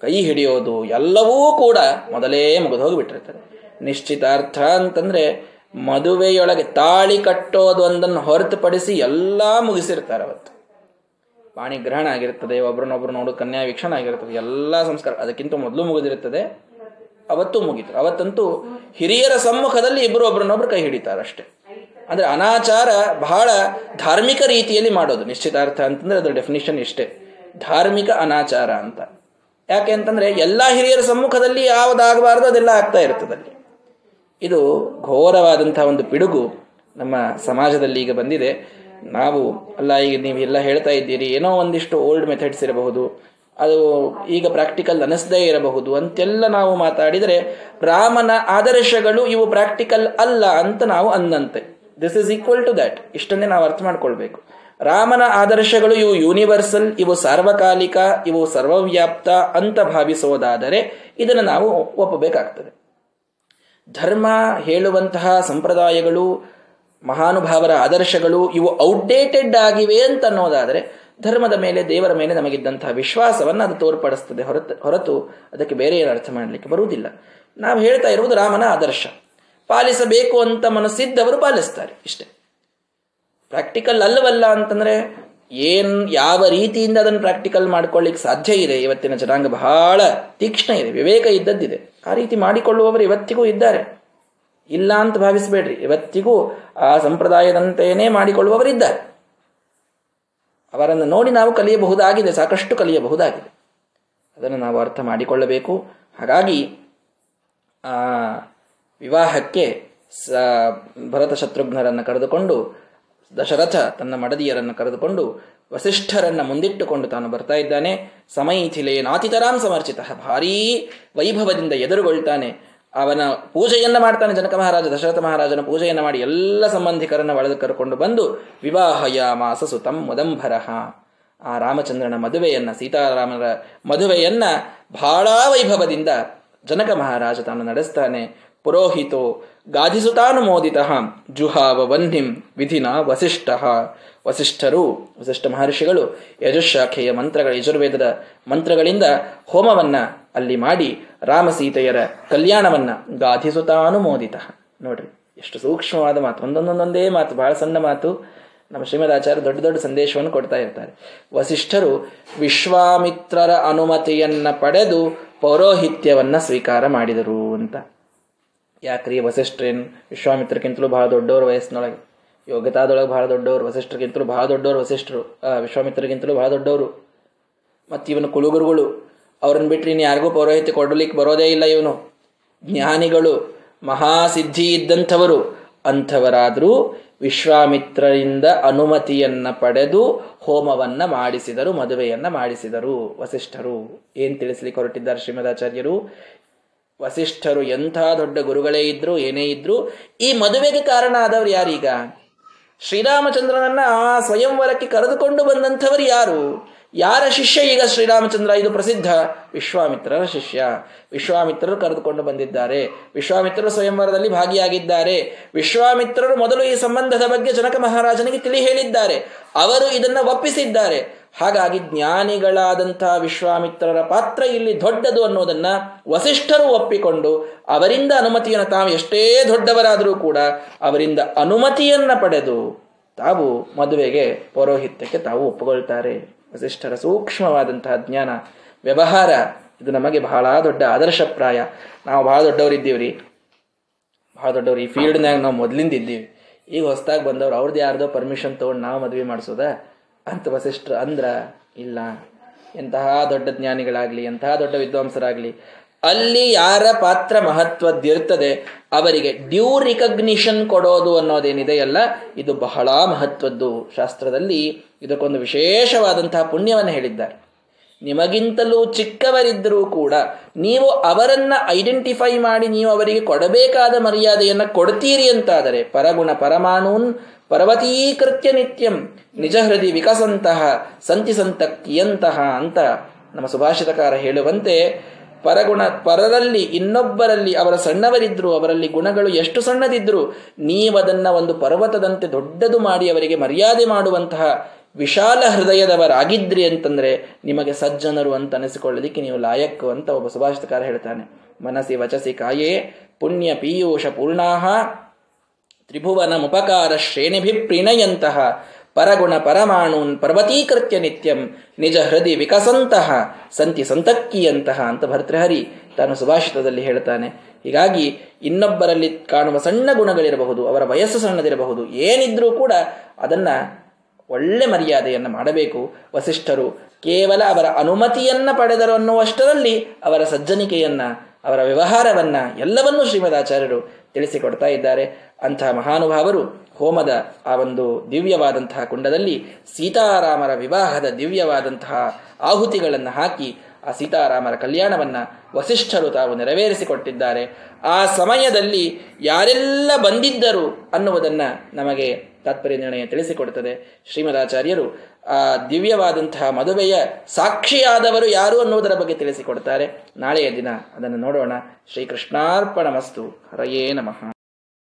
ಕೈ ಹಿಡಿಯೋದು ಎಲ್ಲವೂ ಕೂಡ ಮೊದಲೇ ಮುಗಿದು ಹೋಗಿಬಿಟ್ಟಿರ್ತಾರೆ ನಿಶ್ಚಿತಾರ್ಥ ಅಂತಂದರೆ ಮದುವೆಯೊಳಗೆ ತಾಳಿ ಕಟ್ಟೋದು ಒಂದನ್ನು ಹೊರತುಪಡಿಸಿ ಎಲ್ಲ ಮುಗಿಸಿರ್ತಾರೆ ಅವತ್ತು. ಪಾಣಿಗ್ರಹಣ ಆಗಿರ್ತದೆ, ಒಬ್ರನ್ನೊಬ್ರು ನೋಡು, ಕನ್ಯಾ ವೀಕ್ಷಣ ಆಗಿರ್ತದೆ, ಎಲ್ಲ ಸಂಸ್ಕಾರ ಅದಕ್ಕಿಂತ ಮೊದಲು ಮುಗಿದಿರುತ್ತದೆ ಅವತ್ತು ಮುಗಿತು. ಅವತ್ತಂತೂ ಹಿರಿಯರ ಸಮ್ಮುಖದಲ್ಲಿ ಇಬ್ಬರು ಒಬ್ರನ್ನೊಬ್ರು ಕೈ ಹಿಡಿತಾರೆ ಅಷ್ಟೇ. ಅಂದ್ರೆ ಅನಾಚಾರ ಬಹಳ ಧಾರ್ಮಿಕ ರೀತಿಯಲ್ಲಿ ಮಾಡೋದು. ನಿಶ್ಚಿತಾರ್ಥ ಅಂತಂದ್ರೆ ಅದರ ಡೆಫಿನಿಷನ್ ಇಷ್ಟೇ. ಧಾರ್ಮಿಕ ಅನಾಚಾರ ಅಂತ. ಯಾಕೆ ಅಂತಂದರೆ ಎಲ್ಲ ಹಿರಿಯರ ಸಮ್ಮುಖದಲ್ಲಿ ಯಾವುದಾಗಬಾರ್ದು ಅದೆಲ್ಲ ಆಗ್ತಾ ಇರ್ತದಲ್ಲಿ ಇದು ಘೋರವಾದಂಥ ಒಂದು ಪಿಡುಗು ನಮ್ಮ ಸಮಾಜದಲ್ಲಿ ಈಗ ಬಂದಿದೆ. ನಾವು ಅಲ್ಲ, ಈಗ ನೀವು ಎಲ್ಲ ಹೇಳ್ತಾ ಇದ್ದೀರಿ, ಏನೋ ಒಂದಿಷ್ಟು ಓಲ್ಡ್ ಮೆಥಡ್ಸ್ ಇರಬಹುದು, ಅದು ಈಗ ಪ್ರಾಕ್ಟಿಕಲ್ ಅನಿಸದೇ ಇರಬಹುದು ಅಂತೆಲ್ಲ ನಾವು ಮಾತಾಡಿದರೆ ರಾಮನ ಆದರ್ಶಗಳು ಇವು ಪ್ರಾಕ್ಟಿಕಲ್ ಅಲ್ಲ ಅಂತ ನಾವು ಅಂದಂತೆ this is equal to that ಇಷ್ಟನ್ನೇ ನಾವು ಅರ್ಥ ಮಾಡ್ಕೊಳ್ಬೇಕು. ರಾಮನ ಆದರ್ಶಗಳು ಇವು ಯೂನಿವರ್ಸಲ್ ಇವು ಸಾರ್ವಕಾಲಿಕ, ಇವು ಸರ್ವವ್ಯಾಪ್ತ ಅಂತ ಭಾವಿಸೋದಾದರೆ ಇದನ್ನು ನಾವು ಒಪ್ಪಬೇಕಾಗ್ತದೆ. ಧರ್ಮ ಹೇಳುವಂತಹ ಸಂಪ್ರದಾಯಗಳು, ಮಹಾನುಭಾವರ ಆದರ್ಶಗಳು ಇವು ಔಟ್ಡೇಟೆಡ್ ಆಗಿವೆ ಅಂತ ಅನ್ನೋದಾದರೆ ಧರ್ಮದ ಮೇಲೆ, ದೇವರ ಮೇಲೆ ನಮಗಿದ್ದಂತಹ ವಿಶ್ವಾಸವನ್ನು ಅದು ತೋರ್ಪಡಿಸ್ತದೆ ಹೊರತು ಹೊರತು ಅದಕ್ಕೆ ಬೇರೆ ಏನು ಅರ್ಥ ಮಾಡಲಿಕ್ಕೆ ಬರುವುದಿಲ್ಲ. ನಾವು ಹೇಳ್ತಾ ಇರುವುದು ರಾಮನ ಆದರ್ಶ. ಪಾಲಿಸಬೇಕು ಅಂತ ಮನಸ್ಸಿದ್ದವರು ಪಾಲಿಸ್ತಾರೆ, ಇಷ್ಟೇ. ಪ್ರಾಕ್ಟಿಕಲ್ ಅಲ್ಲವಲ್ಲ ಅಂತಂದ್ರೆ ಏನು, ಯಾವ ರೀತಿಯಿಂದ ಅದನ್ನು ಪ್ರಾಕ್ಟಿಕಲ್ ಮಾಡ್ಕೊಳ್ಳಿಕ್ಕೆ ಸಾಧ್ಯ ಇದೆ? ಇವತ್ತಿನ ಜನಾಂಗ ಬಹಳ ತೀಕ್ಷ್ಣ ಇದೆ, ವಿವೇಕ ಇದ್ದದ್ದಿದೆ. ಆ ರೀತಿ ಮಾಡಿಕೊಳ್ಳುವವರು ಇವತ್ತಿಗೂ ಇದ್ದಾರೆ. ಇಲ್ಲ ಅಂತ ಭಾವಿಸಬೇಡ್ರಿ. ಇವತ್ತಿಗೂ ಆ ಸಂಪ್ರದಾಯದಂತೆಯೇ ಮಾಡಿಕೊಳ್ಳುವವರಿದ್ದಾರೆ ಅವರನ್ನು ನೋಡಿ ನಾವು ಕಲಿಯಬಹುದಾಗಿದೆ, ಸಾಕಷ್ಟು ಕಲಿಯಬಹುದಾಗಿದೆ. ಅದನ್ನು ನಾವು ಅರ್ಥ ಮಾಡಿಕೊಳ್ಳಬೇಕು. ಹಾಗಾಗಿ ವಿವಾಹಕ್ಕೆ ಸ ಭರತ ಶತ್ರುಘ್ನರನ್ನು ಕರೆದುಕೊಂಡು, ದಶರಥ ತನ್ನ ಮಡದಿಯರನ್ನು ಕರೆದುಕೊಂಡು, ವಸಿಷ್ಠರನ್ನು ಮುಂದಿಟ್ಟುಕೊಂಡು ತಾನು ಬರ್ತಾ ಇದ್ದಾನೆ. ಸಮೈಥಿಲೆ ನಾತಿತರಾಂ ಸಮರ್ಚಿತ. ಭಾರೀ ವೈಭವದಿಂದ ಎದುರುಗೊಳ್ತಾನೆ. ಅವನ ಪೂಜೆಯನ್ನು ಮಾಡ್ತಾನೆ ಜನಕ ಮಹಾರಾಜ, ದಶರಥ ಮಹಾರಾಜನ ಪೂಜೆಯನ್ನು ಮಾಡಿ ಎಲ್ಲ ಸಂಬಂಧಿಕರನ್ನು ಒಳಗೆ ಕರೆಕೊಂಡು ಬಂದು ವಿವಾಹಯ ಮಾಸ ಸುತಂ ಮುದಂಭರಹ ಆ ರಾಮಚಂದ್ರನ ಮದುವೆಯನ್ನ ಸೀತಾರಾಮನ ಮದುವೆಯನ್ನ ಬಹಳ ವೈಭವದಿಂದ ಜನಕ ಮಹಾರಾಜ ತಾನು ನಡೆಸ್ತಾನೆ. ಪುರೋಹಿತೋ ಗಾಧಿಸುತಾನುಮೋದಿತ ಜುಹಾವ ವನ್ಹಿಂ ವಿಧಿನ ವಸಿಷ್ಠ. ವಸಿಷ್ಠರು, ವಸಿಷ್ಠ ಮಹರ್ಷಿಗಳು ಯಜುಶಾಖೆಯ ಮಂತ್ರಗಳ ಯಜುರ್ವೇದದ ಮಂತ್ರಗಳಿಂದ ಹೋಮವನ್ನ ಅಲ್ಲಿ ಮಾಡಿ ರಾಮಸೀತೆಯರ ಕಲ್ಯಾಣವನ್ನ ಗಾಧಿಸುತಾನುಮೋದಿತ ನೋಡ್ರಿ, ಎಷ್ಟು ಸೂಕ್ಷ್ಮವಾದ ಮಾತು, ಒಂದೊಂದೊಂದೊಂದೇ ಮಾತು, ಬಹಳ ಸಣ್ಣ ಮಾತು, ನಮ್ಮ ಶ್ರೀಮದಾಚಾರ್ಯ ದೊಡ್ಡ ದೊಡ್ಡ ಸಂದೇಶವನ್ನು ಕೊಡ್ತಾ ಇರ್ತಾರೆ. ವಸಿಷ್ಠರು ವಿಶ್ವಾಮಿತ್ರರ ಅನುಮತಿಯನ್ನ ಪಡೆದು ಪೌರೋಹಿತ್ಯವನ್ನ ಸ್ವೀಕಾರ ಮಾಡಿದರು ಅಂತ. ಯಾಕ್ರಿ ವಸಿಷ್ಠರೇನು? ವಿಶ್ವಾಮಿತ್ರಕ್ಕಿಂತಲೂ ಭಾಳ ದೊಡ್ಡವರು ವಯಸ್ಸಿನೊಳಗೆ. ಯೋಗ್ಯತಾದೊಳಗೆ ಭಾಳ ದೊಡ್ಡವರು ವಸಿಷ್ಠರಿಗಿಂತಲೂ ಭಾಳ ದೊಡ್ಡವರು ವಸಿಷ್ಠರು ವಿಶ್ವಾಮಿತ್ರರಿಗಿಂತಲೂ ಭಾಳ ದೊಡ್ಡವರು ಮತ್ತು ಇವನು ಕುಳುಗುರುಗಳು ಅವ್ರನ್ನ ಬಿಟ್ಟರೆ ಇನ್ನು ಯಾರಿಗೂ ಪೌರೋಹಿತ್ಯ ಕೊಡಲಿಕ್ಕೆ ಬರೋದೇ ಇಲ್ಲ ಇವನು. ಜ್ಞಾನಿಗಳು, ಮಹಾಸಿದ್ಧಿ ಇದ್ದಂಥವರು, ಅಂಥವರಾದರೂ ವಿಶ್ವಾಮಿತ್ರರಿಂದ ಅನುಮತಿಯನ್ನ ಪಡೆದು ಹೋಮವನ್ನ ಮಾಡಿಸಿದರು, ಮದುವೆಯನ್ನು ಮಾಡಿಸಿದರು ವಸಿಷ್ಠರು. ಏನು ತಿಳಿಸ್ಲಿಕ್ಕೆ ಹೊರಟಿದ್ದಾರೆ ಶ್ರೀಮದಾಚಾರ್ಯರು? ವಸಿಷ್ಠರು ಎಂಥ ದೊಡ್ಡ ಗುರುಗಳೇ ಇದ್ರು, ಏನೇ ಇದ್ರು, ಈ ಮದುವೆಗೆ ಕಾರಣ ಆದವರು ಯಾರೀಗ? ಶ್ರೀರಾಮಚಂದ್ರನನ್ನ ಆ ಸ್ವಯಂವರಕ್ಕೆ ಕರೆದುಕೊಂಡು ಬಂದಂಥವರು ಯಾರು? ಯಾರ ಶಿಷ್ಯ ಈಗ ಶ್ರೀರಾಮಚಂದ್ರ? ಇದು ಪ್ರಸಿದ್ಧ ವಿಶ್ವಾಮಿತ್ರರ ಶಿಷ್ಯ. ವಿಶ್ವಾಮಿತ್ರರು ಕರೆದುಕೊಂಡು ಬಂದಿದ್ದಾರೆ. ವಿಶ್ವಾಮಿತ್ರರು ಸ್ವಯಂವರದಲ್ಲಿ ಭಾಗಿಯಾಗಿದ್ದಾರೆ. ವಿಶ್ವಾಮಿತ್ರರು ಮೊದಲು ಈ ಸಂಬಂಧದ ಬಗ್ಗೆ ಜನಕ ಮಹಾರಾಜನಿಗೆ ತಿಳಿ ಹೇಳಿದ್ದಾರೆ. ಅವರು ಇದನ್ನು ಒಪ್ಪಿಸಿದ್ದಾರೆ. ಹಾಗಾಗಿ ಜ್ಞಾನಿಗಳಾದಂಥ ವಿಶ್ವಾಮಿತ್ರರ ಪಾತ್ರ ಇಲ್ಲಿ ದೊಡ್ಡದು ಅನ್ನೋದನ್ನ ವಸಿಷ್ಠರು ಒಪ್ಪಿಕೊಂಡು ಅವರಿಂದ ಅನುಮತಿಯನ್ನು ತಾವು ಎಷ್ಟೇ ದೊಡ್ಡವರಾದರೂ ಕೂಡ ಅವರಿಂದ ಅನುಮತಿಯನ್ನ ಪಡೆದು ತಾವು ಮದುವೆಗೆ ಪೌರೋಹಿತ್ಯಕ್ಕೆ ತಾವು ಒಪ್ಪಿಕೊಳ್ತಾರೆ. ವಸಿಷ್ಠರ ಸೂಕ್ಷ್ಮವಾದಂತಹ ಜ್ಞಾನ, ವ್ಯವಹಾರ, ಇದು ನಮಗೆ ಬಹಳ ದೊಡ್ಡ ಆದರ್ಶಪ್ರಾಯ. ನಾವು ಬಹಳ ದೊಡ್ಡವರಿದ್ದೀವ್ರಿ. ಬಹಳ ದೊಡ್ಡವ್ರು. ಈ ಫೀಲ್ಡ್ನಾಗ ನಾವು ಮೊದಲಿಂದ ಇದ್ದೀವಿ ಈಗ ಹೊಸದಾಗಿ ಬಂದವ್ರು ಅವ್ರದ್ದು ಯಾರ್ದೋ ಪರ್ಮಿಷನ್ ತೊಗೊಂಡು ನಾವು ಮದುವೆ ಮಾಡಿಸೋದ? ಅಂತ ವಸಿಷ್ಠರು ಅಂದ್ರ, ಇಲ್ಲ, ಎಂತಹ ದೊಡ್ಡ ಜ್ಞಾನಿಗಳಾಗ್ಲಿ, ಎಂತಹ ದೊಡ್ಡ ವಿದ್ವಾಂಸರಾಗ್ಲಿ, ಅಲ್ಲಿ ಯಾರ ಪಾತ್ರ ಮಹತ್ವದ್ದಿರ್ತದೆ, ಅವರಿಗೆ ಡ್ಯೂ ರಿಕಗ್ನಿಷನ್ ಕೊಡೋದು ಅನ್ನೋದೇನಿದೆಯಲ್ಲ ಇದು ಬಹಳ ಮಹತ್ವದ್ದು. ಶಾಸ್ತ್ರದಲ್ಲಿ ಇದಕ್ಕೊಂದು ವಿಶೇಷವಾದಂತಹ ಪುಣ್ಯವನ್ನು ಹೇಳಿದ್ದಾರೆ. ನಿಮಗಿಂತಲೂ ಚಿಕ್ಕವರಿದ್ದರೂ ಕೂಡ, ನೀವು ಅವರನ್ನ ಐಡೆಂಟಿಫೈ ಮಾಡಿ ನೀವು ಅವರಿಗೆ ಕೊಡಬೇಕಾದ ಮರ್ಯಾದೆಯನ್ನು ಕೊಡ್ತೀರಿ ಅಂತಾದರೆ, ಪರಗುಣ ಪರಮಾಣೂನ್ ಪರ್ವತೀಕೃತ್ಯ ನಿತ್ಯಂ ನಿಜ ಹೃದಯ ವಿಕಸಂತಹ ಸಂತಿ ಸಂತಕ್ಕಿಯಂತಹ ಅಂತ ನಮ್ಮ ಸುಭಾಷಿತಕಾರ ಹೇಳುವಂತೆ ಪರಗುಣ ಪರರಲ್ಲಿ ಇನ್ನೊಬ್ಬರಲ್ಲಿ ಅವರ ಸಣ್ಣವರಿದ್ದರು ಅವರಲ್ಲಿ ಗುಣಗಳು ಎಷ್ಟು ಸಣ್ಣದಿದ್ದರೂ ನೀವದನ್ನ ಒಂದು ಪರ್ವತದಂತೆ ದೊಡ್ಡದು ಮಾಡಿ ಅವರಿಗೆ ಮರ್ಯಾದೆ ಮಾಡುವಂತಹ ವಿಶಾಲ ಹೃದಯದವರಾಗಿದ್ರಿ ಅಂತಂದ್ರೆ ನಿಮಗೆ ಸಜ್ಜನರು ಅಂತ ಅನಿಸಿಕೊಳ್ಳೋದಿಕ್ಕೆ ನೀವು ಲಾಯಕ್ಕು ಅಂತ ಒಬ್ಬ ಸುಭಾಷಿತಕಾರ ಹೇಳ್ತಾನೆ. ಮನಸ್ಸಿ ವಚಸಿ ಕಾಯೇ ಪುಣ್ಯ ಪೀಯೂಷ ಪೂರ್ಣಾಹ ತ್ರಿಭುವನ ಮುಪಕಾರ ಶ್ರೇಣಿಭಿ ಪ್ರೀಣಯಂತಹ ಪರಗುಣ ಪರಮಾಣೂನ್ ಪರ್ವತೀಕೃತ್ಯ ನಿತ್ಯಂ ನಿಜ ಹೃದಯ ವಿಕಸಂತಹ ಸಂತಿ ಸಂತಕ್ಕಿಯಂತಹ ಅಂತ ಭರ್ತೃಹರಿ ತಾನು ಸುಭಾಷಿತದಲ್ಲಿ ಹೇಳ್ತಾನೆ. ಹೀಗಾಗಿ ಇನ್ನೊಬ್ಬರಲ್ಲಿ ಕಾಣುವ ಸಣ್ಣ ಗುಣಗಳಿರಬಹುದು, ಅವರ ವಯಸ್ಸು ಸಣ್ಣದಿರಬಹುದು, ಏನಿದ್ರೂ ಕೂಡ ಅದನ್ನ ಒಳ್ಳೆ ಮರ್ಯಾದೆಯನ್ನು ಮಾಡಬೇಕು. ವಸಿಷ್ಠರು ಕೇವಲ ಅವರ ಅನುಮತಿಯನ್ನ ಪಡೆದರು ಅನ್ನುವಷ್ಟರಲ್ಲಿ ಅವರ ಸಜ್ಜನಿಕೆಯನ್ನ, ಅವರ ವ್ಯವಹಾರವನ್ನ ಎಲ್ಲವನ್ನೂ ಶ್ರೀಮದಾಚಾರ್ಯರು ತಿಳಿಸಿಕೊಡ್ತಾ ಇದ್ದಾರೆ. ಅಂತಹ ಮಹಾನುಭಾವರು ಹೋಮದ ಆ ಒಂದು ದಿವ್ಯವಾದಂತಹ ಕುಂಡದಲ್ಲಿ ಸೀತಾರಾಮರ ವಿವಾಹದ ದಿವ್ಯವಾದಂತಹ ಆಹುತಿಗಳನ್ನು ಹಾಕಿ ಆ ಸೀತಾರಾಮರ ಕಲ್ಯಾಣವನ್ನ ವಸಿಷ್ಠರು ತಾವು ನೆರವೇರಿಸಿಕೊಟ್ಟಿದ್ದಾರೆ. ಆ ಸಮಯದಲ್ಲಿ ಯಾರೆಲ್ಲ ಬಂದಿದ್ದರು ಅನ್ನುವುದನ್ನು ನಮಗೆ ತಾತ್ಪರ್ಯ ನಿರ್ಣಯ ತಿಳಿಸಿಕೊಡುತ್ತದೆ. ಶ್ರೀಮದಾಚಾರ್ಯರು, ಆ ದಿವ್ಯವಾದಂತಹ ಮದುವೆಯ ಸಾಕ್ಷಿಯಾದವರು ಯಾರು ಅನ್ನುವುದರ ಬಗ್ಗೆ ತಿಳಿಸಿಕೊಡ್ತಾರೆ ನಾಳೆಯ ದಿನ ಅದನ್ನು ನೋಡೋಣ. ಶ್ರೀಕೃಷ್ಣಾರ್ಪಣ ಮಸ್ತು ಹರಯೇ ನಮಃ.